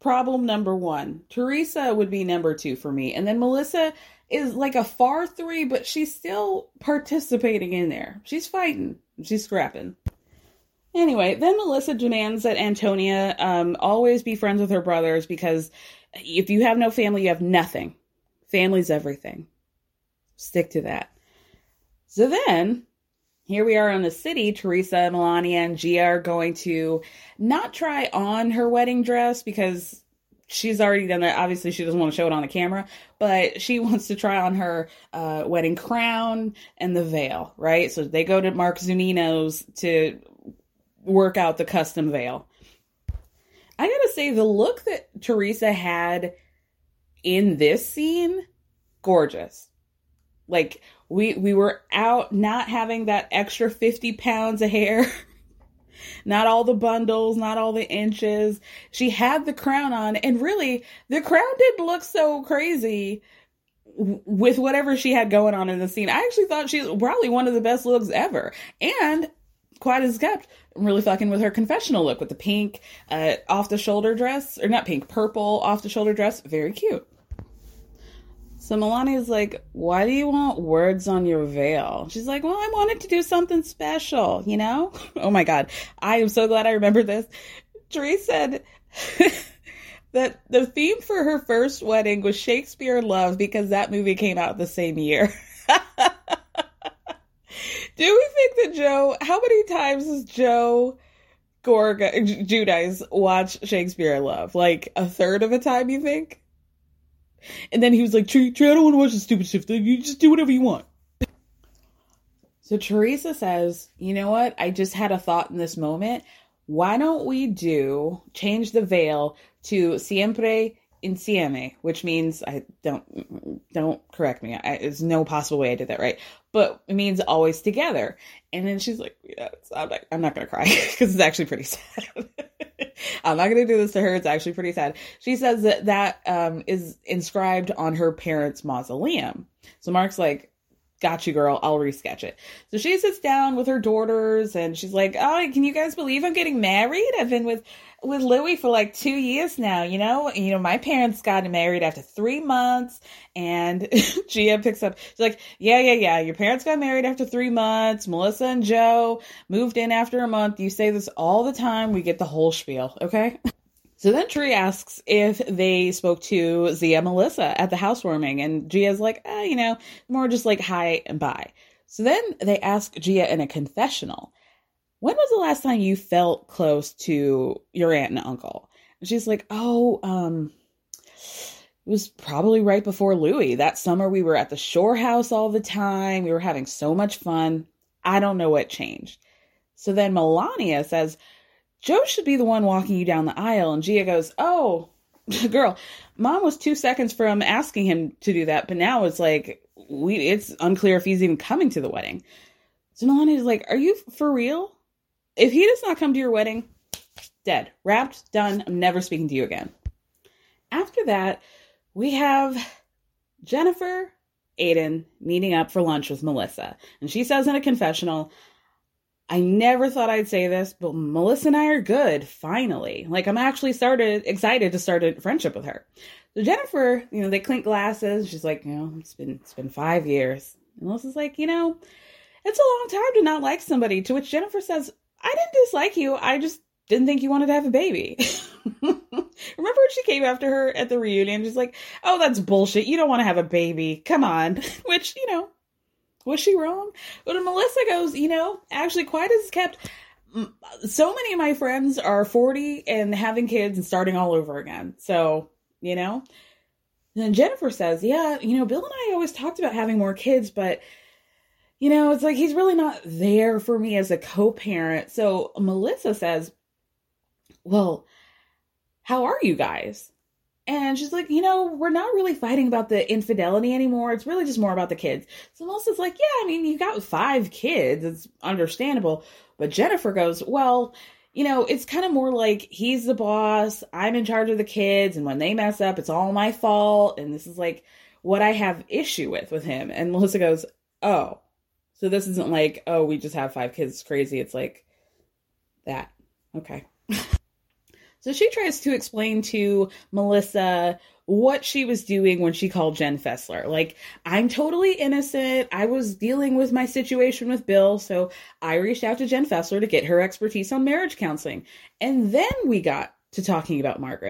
problem number 1. Teresa would be number 2 for me. And then Melissa is like a far three, but she's still participating in there. She's fighting. She's scrapping. Anyway, then Melissa demands that Antonia um, always be friends with her brothers because if you have no family, you have nothing. Family's everything. Stick to that. So then, here we are in the city. Teresa, Milania, and Gia are going to not try on her wedding dress because she's already done that. Obviously, she doesn't want to show it on the camera, but she wants to try on her uh, wedding crown and the veil, right? So they go to Mark Zunino's to work out the custom veil. I gotta say, the look that Teresa had in this scene, gorgeous. Like we we were out not having that extra 50 pounds of hair not all the bundles, not all the inches. She had the crown on, and really, the crown didn't look so crazy with whatever she had going on in the scene. I actually thought she was probably one of the best looks ever. And quite as kept, really fucking with her confessional look with the pink uh, off the shoulder dress, or not pink, purple off the shoulder dress. Very cute. So Milania's like, Why do you want words on your veil? She's like, Well, I wanted to do something special, you know? oh my God. I am so glad I remembered this. Therese said that the theme for her first wedding was Shakespeare Love because that movie came out the same year. do we think that Joe, how many times has Joe Gorga, Giudice watch Shakespeare Love? Like a third of a time, you think? And then he was like, Tree, Tree, I don't want to watch the stupid stuff. You just do whatever you want. So Teresa says, you know what? I just had a thought in this moment. Why don't we do change the veil to siempre insieme, which means I don't don't correct me. I, there's no possible way I did that right, but it means always together. And then she's like, yeah, I'm, like, I'm not gonna cry because it's actually pretty sad. I'm not to do this to her. It's actually pretty sad. She says that that um, is inscribed on her parents' mausoleum. So Mark's like, got you, girl. I'll resketch it. So she sits down with her daughters and she's like, Oh, can you guys believe I'm getting married? I've been with with Luis for like two years now, you know? You know, my parents got married after three months and Gia picks up, she's like, Yeah, yeah, yeah. Your parents got married after three months. Melissa and Joe moved in after a month. You say this all the time. We get the whole spiel, okay? So then Tree asks if they spoke to Zia Melissa at the housewarming, and Gia's like, eh, you know, more just like hi and bye. So then they ask Gia in a confessional, when was the last time you felt close to your aunt and uncle? And she's like, oh, um, it was probably right before Luis. That summer we were at the shore house all the time. We were having so much fun. I don't know what changed. So then Milania says, Joe should be the one walking you down the aisle. And Gia goes, Oh, girl, mom was two seconds from asking him to do that, but now it's like, we, it's unclear if he's even coming to the wedding. So Milania's like, Are you for real? If he does not come to your wedding, dead, wrapped, done. I'm never speaking to you again. After that, we have Jennifer Aydin meeting up for lunch with Melissa. And she says in a confessional, I never thought I'd say this, but Melissa and I are good, finally. Like I'm actually started excited to start a friendship with her. So Jennifer, you know, they clink glasses. She's like, you know, it's been it's been five years. And Melissa's like, you know, it's a long time to not like somebody. To which Jennifer says, I didn't dislike you. I just didn't think you wanted to have a baby. Remember when she came after her at the reunion? She's like, oh, that's bullshit. You don't want to have a baby. Come on. Which, you know, was she wrong? But Melissa goes, you know, actually, quiet as kept. So many of my friends are 40 and having kids and starting all over again. So, you know. And then Jennifer says, yeah, you know, Bill and I always talked about having more kids, but, you know, it's like he's really not there for me as a co parent. So Melissa says, well, how are you guys? And she's like, you know, we're not really fighting about the infidelity anymore. It's really just more about the kids. So Melissa's like, yeah, I mean, you got five kids. It's understandable. But Jennifer goes, well, you know, it's kind of more like he's the boss. I'm in charge of the kids. And when they mess up, it's all my fault. And this is like what I have issue with with him. And Melissa goes, oh, so this isn't like, oh, we just have five kids. It's crazy. It's like that. Okay. So she tries to explain to Melissa what she was doing when she called Jen Fessler. Like, I'm totally innocent. I was dealing with my situation with Bill, so I reached out to Jen Fessler to get her expertise on marriage counseling. And then we got to talking about Margaret.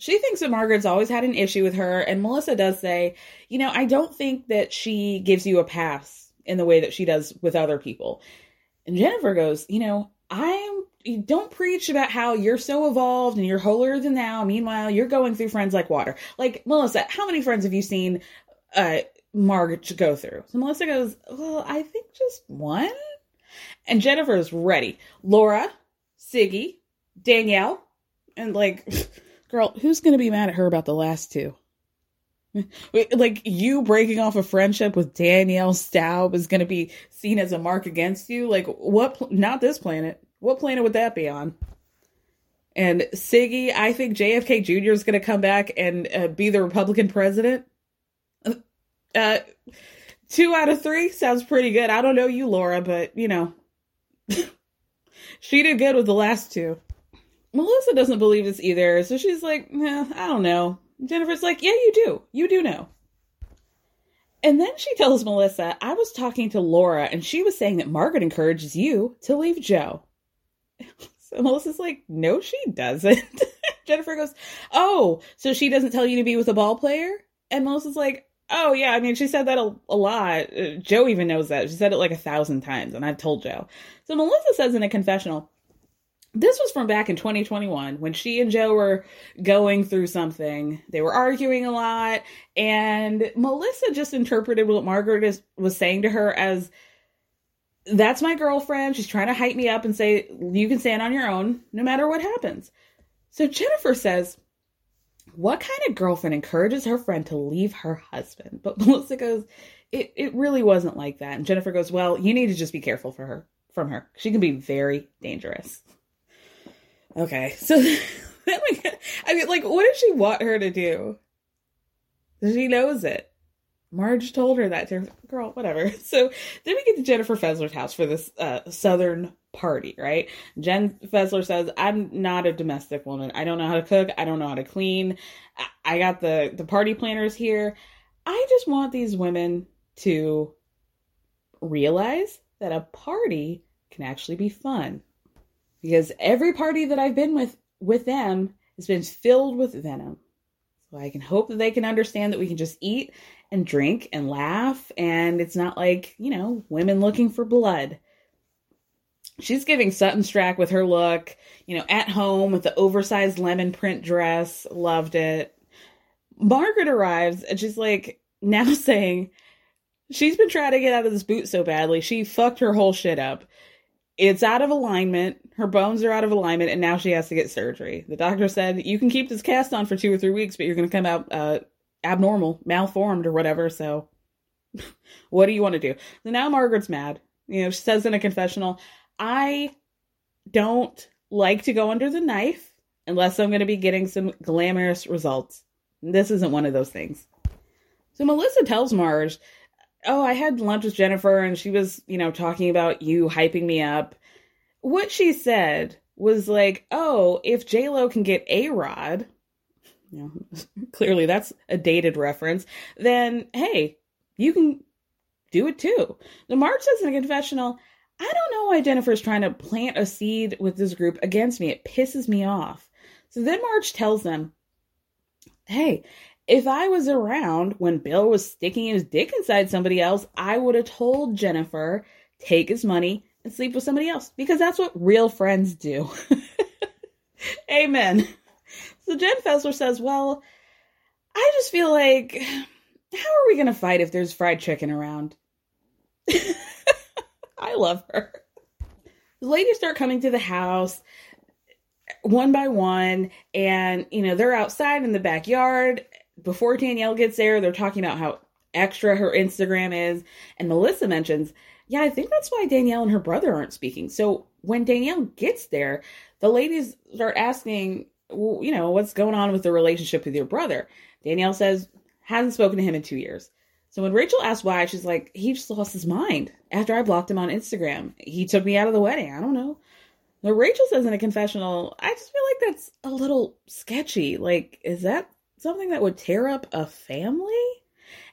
She thinks that Margaret's always had an issue with her, and Melissa does say, you know, I don't think that she gives you a pass in the way that she does with other people. And Jennifer goes, you know, you don't preach about how you're so evolved and you're holier than thou. Meanwhile, you're going through friends like water. Like Melissa, how many friends have you seen uh Margaret go through? So Melissa goes, Well, I think just one. And Jennifer is ready. Laura, Siggy, Danielle, and like Girl, who's going to be mad at her about the last two? like you breaking off a friendship with Danielle Staub is going to be seen as a mark against you. Like what? Not this planet. What planet would that be on? And Siggy, I think JFK Jr. is going to come back and uh, be the Republican president. Uh, two out of three sounds pretty good. I don't know you, Laura, but you know, she did good with the last two. Melissa doesn't believe this either, so she's like, eh, I don't know. Jennifer's like, yeah, you do. You do know. And then she tells Melissa, I was talking to Laura and she was saying that Margaret encourages you to leave Joe. So Melissa's like, no, she doesn't. Jennifer goes, oh, so she doesn't tell you to be with a ball player? And Melissa's like, oh, yeah, I mean, she said that a, a lot. Uh, Joe even knows that. She said it like a thousand times, and I've told Joe. So Melissa says in a confessional, this was from back in 2021 when she and Joe were going through something. They were arguing a lot, and Melissa just interpreted what Margaret is, was saying to her as that's my girlfriend. She's trying to hype me up and say, you can stand on your own no matter what happens. So Jennifer says, what kind of girlfriend encourages her friend to leave her husband? But Melissa goes, it, it really wasn't like that. And Jennifer goes, well, you need to just be careful for her, from her. She can be very dangerous. Okay. So get, I mean, like, what does she want her to do? She knows it. Marge told her that to her. Girl, whatever. So then we get to Jennifer Fessler's house for this uh, Southern party, right? Jen Fessler says, I'm not a domestic woman. I don't know how to cook. I don't know how to clean. I got the, the party planners here. I just want these women to realize that a party can actually be fun. Because every party that I've been with with them has been filled with venom. So I can hope that they can understand that we can just eat and drink and laugh and it's not like, you know, women looking for blood. She's giving Sutton Stracke with her look, you know, at home with the oversized lemon print dress. Loved it. Margaret arrives and she's like now saying she's been trying to get out of this boot so badly. She fucked her whole shit up. It's out of alignment. Her bones are out of alignment, and now she has to get surgery. The doctor said you can keep this cast on for two or three weeks, but you're going to come out uh, abnormal, malformed, or whatever. So, what do you want to do? So now Margaret's mad. You know, she says in a confessional, I don't like to go under the knife unless I'm going to be getting some glamorous results. This isn't one of those things. So Melissa tells Marge oh, I had lunch with Jennifer and she was, you know, talking about you hyping me up. What she said was like, oh, if J-Lo can get A Rod, you know, clearly that's a dated reference, then hey, you can do it too. The Marge says in a confessional, I don't know why Jennifer's trying to plant a seed with this group against me. It pisses me off. So then Marge tells them, hey, if I was around when Bill was sticking his dick inside somebody else, I would have told Jennifer, take his money and sleep with somebody else because that's what real friends do. Amen. So Jen Fessler says, Well, I just feel like, how are we going to fight if there's fried chicken around? I love her. The ladies start coming to the house one by one, and, you know, they're outside in the backyard before Danielle gets there, they're talking about how extra her Instagram is. And Melissa mentions, yeah, I think that's why Danielle and her brother aren't speaking. So when Danielle gets there, the ladies start asking, well, you know, what's going on with the relationship with your brother? Danielle says, hasn't spoken to him in two years. So when Rachel asks why, she's like, he just lost his mind after I blocked him on Instagram. He took me out of the wedding. I don't know. Now, Rachel says in a confessional, I just feel like that's a little sketchy. Like, is that something that would tear up a family?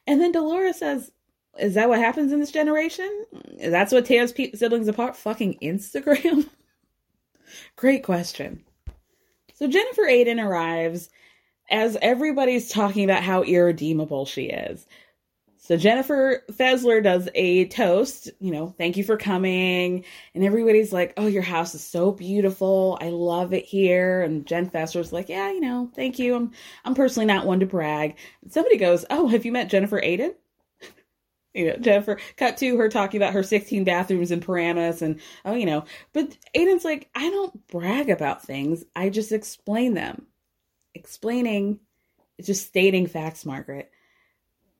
And then Dolores says, Is that what happens in this generation? That's what tears pe- siblings apart? Fucking Instagram? Great question. So Jennifer Aydin arrives as everybody's talking about how irredeemable she is. So Jennifer Fessler does a toast, you know, thank you for coming. And everybody's like, oh, your house is so beautiful. I love it here. And Jen Fessler's like, yeah, you know, thank you. I'm, I'm personally not one to brag. And somebody goes, oh, have you met Jennifer Aydin? you know, Jennifer cut to her talking about her 16 bathrooms in Paramus and, oh, you know, but Aydin's like, I don't brag about things. I just explain them. Explaining, just stating facts, Margaret.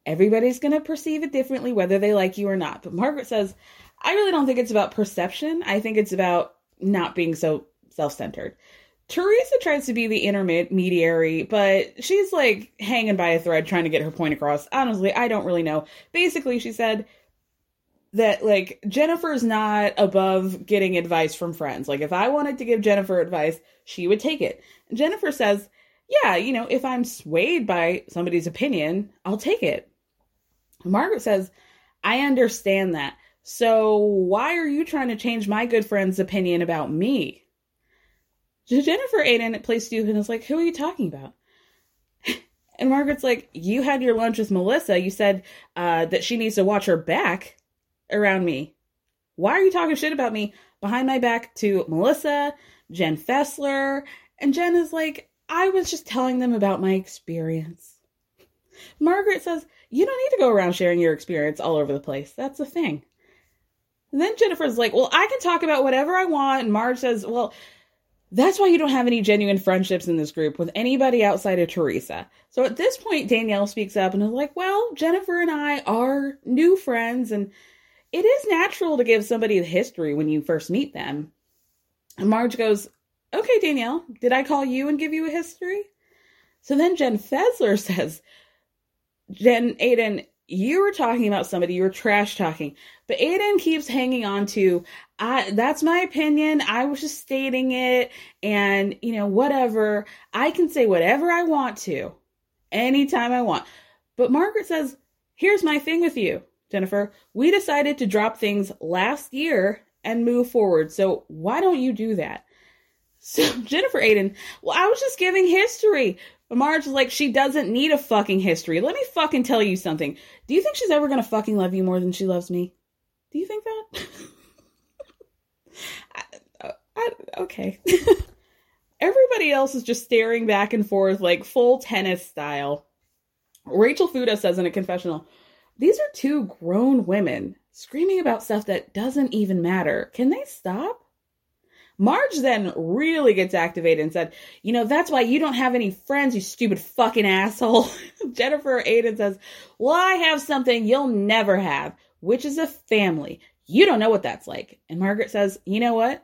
Everybody's going to perceive it differently, whether they like you or not. But Margaret says, I really don't think it's about perception. I think it's about not being so self centered. Teresa tries to be the intermediary, but she's like hanging by a thread trying to get her point across. Honestly, I don't really know. Basically, she said that like Jennifer's not above getting advice from friends. Like if I wanted to give Jennifer advice, she would take it. Jennifer says, "Yeah, you know, if I'm swayed by somebody's opinion, I'll take it." Margaret says, "I understand that. So why are you trying to change my good friend's opinion about me?" Jennifer Aydin plays stupid and is like, Who are you talking about? And Margaret's like, You had your lunch with Melissa. You said uh, that she needs to watch her back around me. Why are you talking shit about me behind my back to Melissa, Jen Fessler? And Jen is like, I was just telling them about my experience. Margaret says, You don't need to go around sharing your experience all over the place. That's the thing. And then Jennifer's like, Well, I can talk about whatever I want. And Marge says, Well, that's why you don't have any genuine friendships in this group with anybody outside of Teresa. So at this point, Danielle speaks up and is like, Well, Jennifer and I are new friends, and it is natural to give somebody the history when you first meet them. And Marge goes, Okay, Danielle, did I call you and give you a history? So then Jen Fessler says, Jen Aydin, you were talking about somebody, you were trash talking, but Aydin keeps hanging on to, I, that's my opinion. I was just stating it, and you know, whatever. I can say whatever I want to, anytime I want. But Margaret says, here's my thing with you, Jennifer. We decided to drop things last year and move forward. So why don't you do that? So Jennifer Aydin, well, I was just giving history. But Marge is like, she doesn't need a fucking history. Let me fucking tell you something. Do you think she's ever gonna fucking love you more than she loves me? Do you think that? I, uh, I, okay. Everybody else is just staring back and forth like full tennis style. Rachel Fuda says in a confessional, these are two grown women screaming about stuff that doesn't even matter. Can they stop? Marge then really gets activated and said, You know, that's why you don't have any friends, you stupid fucking asshole. Jennifer Aydin says, Well, I have something you'll never have, which is a family. You don't know what that's like. And Margaret says, You know what?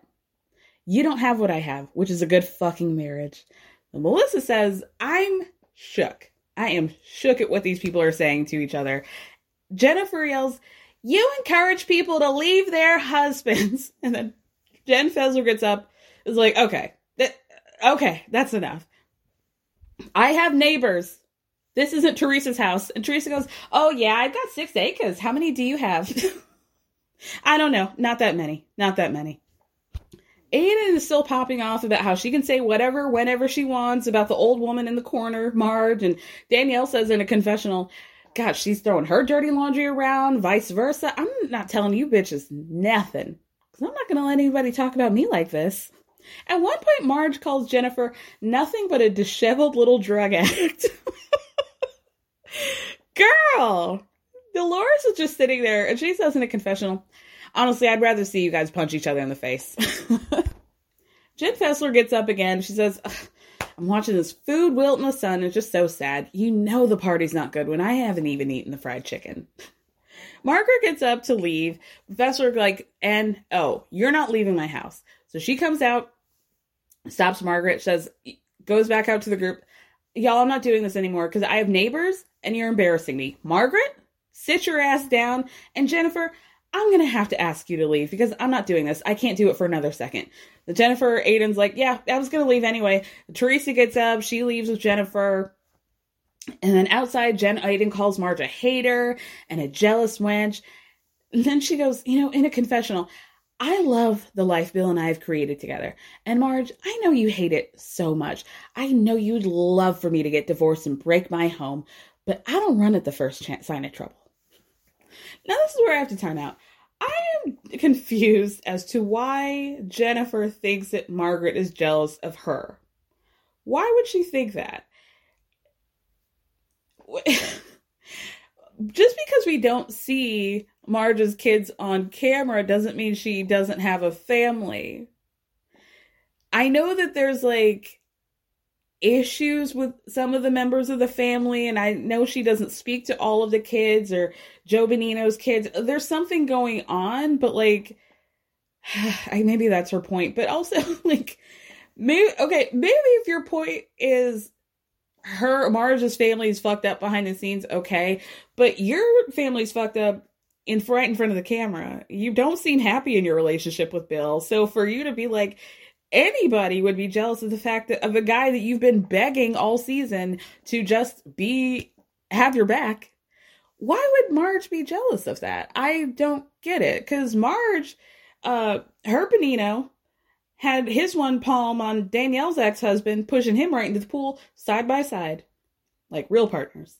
You don't have what I have, which is a good fucking marriage. And Melissa says, I'm shook. I am shook at what these people are saying to each other. Jennifer yells, You encourage people to leave their husbands. And then Jen Fessler gets up, is like, okay, okay, that's enough. I have neighbors. This isn't Teresa's house. And Teresa goes, oh yeah, I've got six acres. How many do you have? I don't know. Not that many. Not that many. Aydin is still popping off about how she can say whatever, whenever she wants about the old woman in the corner, Marge. And Danielle says in a confessional, God, she's throwing her dirty laundry around, vice versa. I'm not telling you bitches nothing. I'm not going to let anybody talk about me like this. At one point, Marge calls Jennifer nothing but a disheveled little drug addict. Girl! Dolores is just sitting there and she says in a confessional, honestly, I'd rather see you guys punch each other in the face. Jen Fessler gets up again. She says, I'm watching this food wilt in the sun. It's just so sad. You know the party's not good when I haven't even eaten the fried chicken. Margaret gets up to leave. Professor like, and oh, you're not leaving my house. So she comes out, stops Margaret, says, goes back out to the group. Y'all, I'm not doing this anymore because I have neighbors and you're embarrassing me. Margaret, sit your ass down. And Jennifer, I'm gonna have to ask you to leave because I'm not doing this. I can't do it for another second. Jennifer Aydin's like, yeah, I was gonna leave anyway. Teresa gets up, she leaves with Jennifer. And then outside, Jen Aydin calls Marge a hater and a jealous wench. And then she goes, You know, in a confessional, I love the life Bill and I have created together. And Marge, I know you hate it so much. I know you'd love for me to get divorced and break my home, but I don't run at the first chance, sign of trouble. Now, this is where I have to time out. I am confused as to why Jennifer thinks that Margaret is jealous of her. Why would she think that? just because we don't see Marge's kids on camera doesn't mean she doesn't have a family. I know that there's like issues with some of the members of the family, and I know she doesn't speak to all of the kids or Joe Benigno's kids. There's something going on, but like, maybe that's her point. But also, like, maybe okay, maybe if your point is her Marge's family is fucked up behind the scenes, okay, but your family's fucked up in right in front of the camera. You don't seem happy in your relationship with Bill. So for you to be like anybody would be jealous of the fact that of a guy that you've been begging all season to just be have your back. Why would Marge be jealous of that? I don't get it. Cause Marge, uh, her Benigno had his one palm on Danielle's ex husband, pushing him right into the pool side by side, like real partners.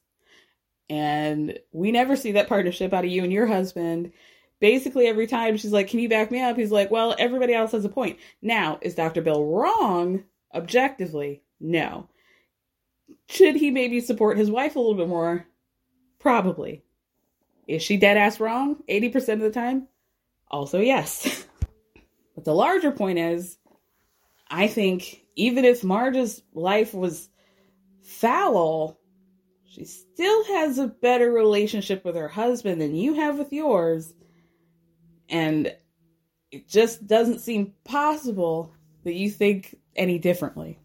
And we never see that partnership out of you and your husband. Basically, every time she's like, Can you back me up? He's like, Well, everybody else has a point. Now, is Dr. Bill wrong objectively? No. Should he maybe support his wife a little bit more? Probably. Is she dead ass wrong 80% of the time? Also, yes. but the larger point is, I think even if Marge's life was foul, she still has a better relationship with her husband than you have with yours. And it just doesn't seem possible that you think any differently.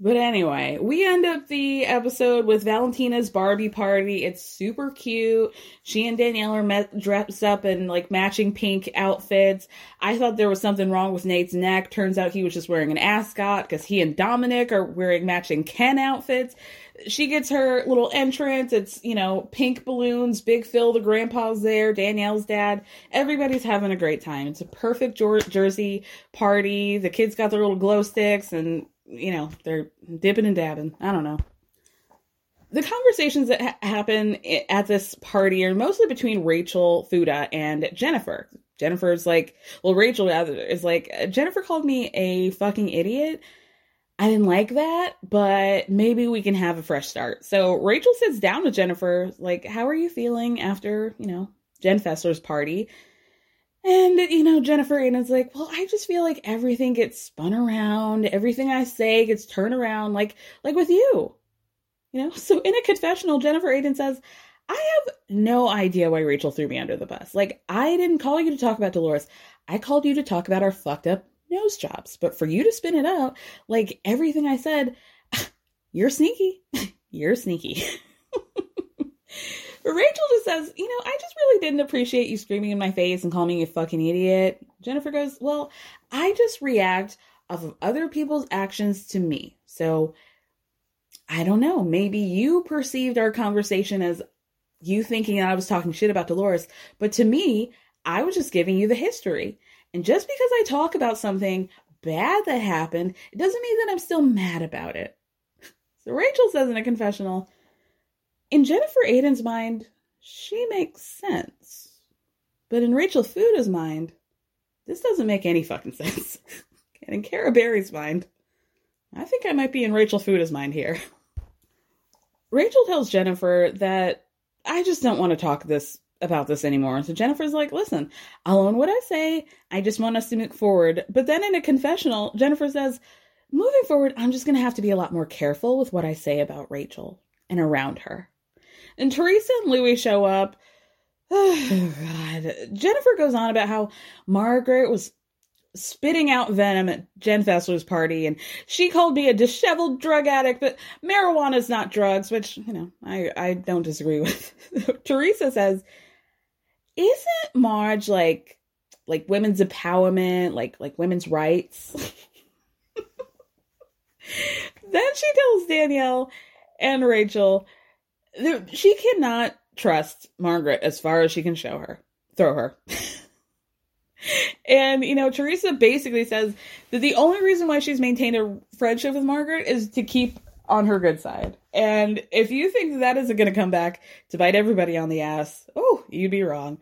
But anyway, we end up the episode with Valentina's Barbie party. It's super cute. She and Danielle are met, dressed up in like matching pink outfits. I thought there was something wrong with Nate's neck. Turns out he was just wearing an ascot because he and Dominic are wearing matching Ken outfits. She gets her little entrance. It's, you know, pink balloons, Big Phil, the grandpa's there, Danielle's dad. Everybody's having a great time. It's a perfect Jersey party. The kids got their little glow sticks and you know, they're dipping and dabbing. I don't know. The conversations that ha- happen at this party are mostly between Rachel Fuda and Jennifer. Jennifer's like, well, Rachel is like, Jennifer called me a fucking idiot. I didn't like that, but maybe we can have a fresh start. So Rachel sits down with Jennifer, like, how are you feeling after, you know, Jen Fessler's party? And, you know, Jennifer Aydin's like, well, I just feel like everything gets spun around. Everything I say gets turned around, like, like with you. You know, so in a confessional, Jennifer Aydin says, I have no idea why Rachel threw me under the bus. Like, I didn't call you to talk about Dolores. I called you to talk about our fucked up nose jobs. But for you to spin it out, like everything I said, you're sneaky. you're sneaky. Rachel just says, you know, I just really didn't appreciate you screaming in my face and calling me a fucking idiot. Jennifer goes, well, I just react off of other people's actions to me. So I don't know. Maybe you perceived our conversation as you thinking I was talking shit about Dolores, but to me, I was just giving you the history. And just because I talk about something bad that happened, it doesn't mean that I'm still mad about it. So Rachel says in a confessional, in Jennifer Aydin's mind, she makes sense. But in Rachel Fuda's mind, this doesn't make any fucking sense. and in Cara Berry's mind, I think I might be in Rachel Fuda's mind here. Rachel tells Jennifer that I just don't want to talk this about this anymore. So Jennifer's like, listen, I'll own what I say. I just want us to move forward. But then in a confessional, Jennifer says, moving forward, I'm just going to have to be a lot more careful with what I say about Rachel and around her. And Teresa and Luis show up. Oh, God. Jennifer goes on about how Margaret was spitting out venom at Jen Fessler's party, and she called me a disheveled drug addict, but marijuana's not drugs, which, you know, I, I don't disagree with. Teresa says, Isn't Marge like like women's empowerment, like like women's rights? then she tells Danielle and Rachel she cannot trust Margaret as far as she can show her, throw her. and, you know, Teresa basically says that the only reason why she's maintained a friendship with Margaret is to keep on her good side. And if you think that isn't going to come back to bite everybody on the ass, oh, you'd be wrong.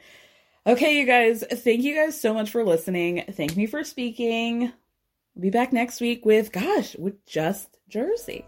Okay, you guys, thank you guys so much for listening. Thank me for speaking. I'll be back next week with, gosh, with just Jersey.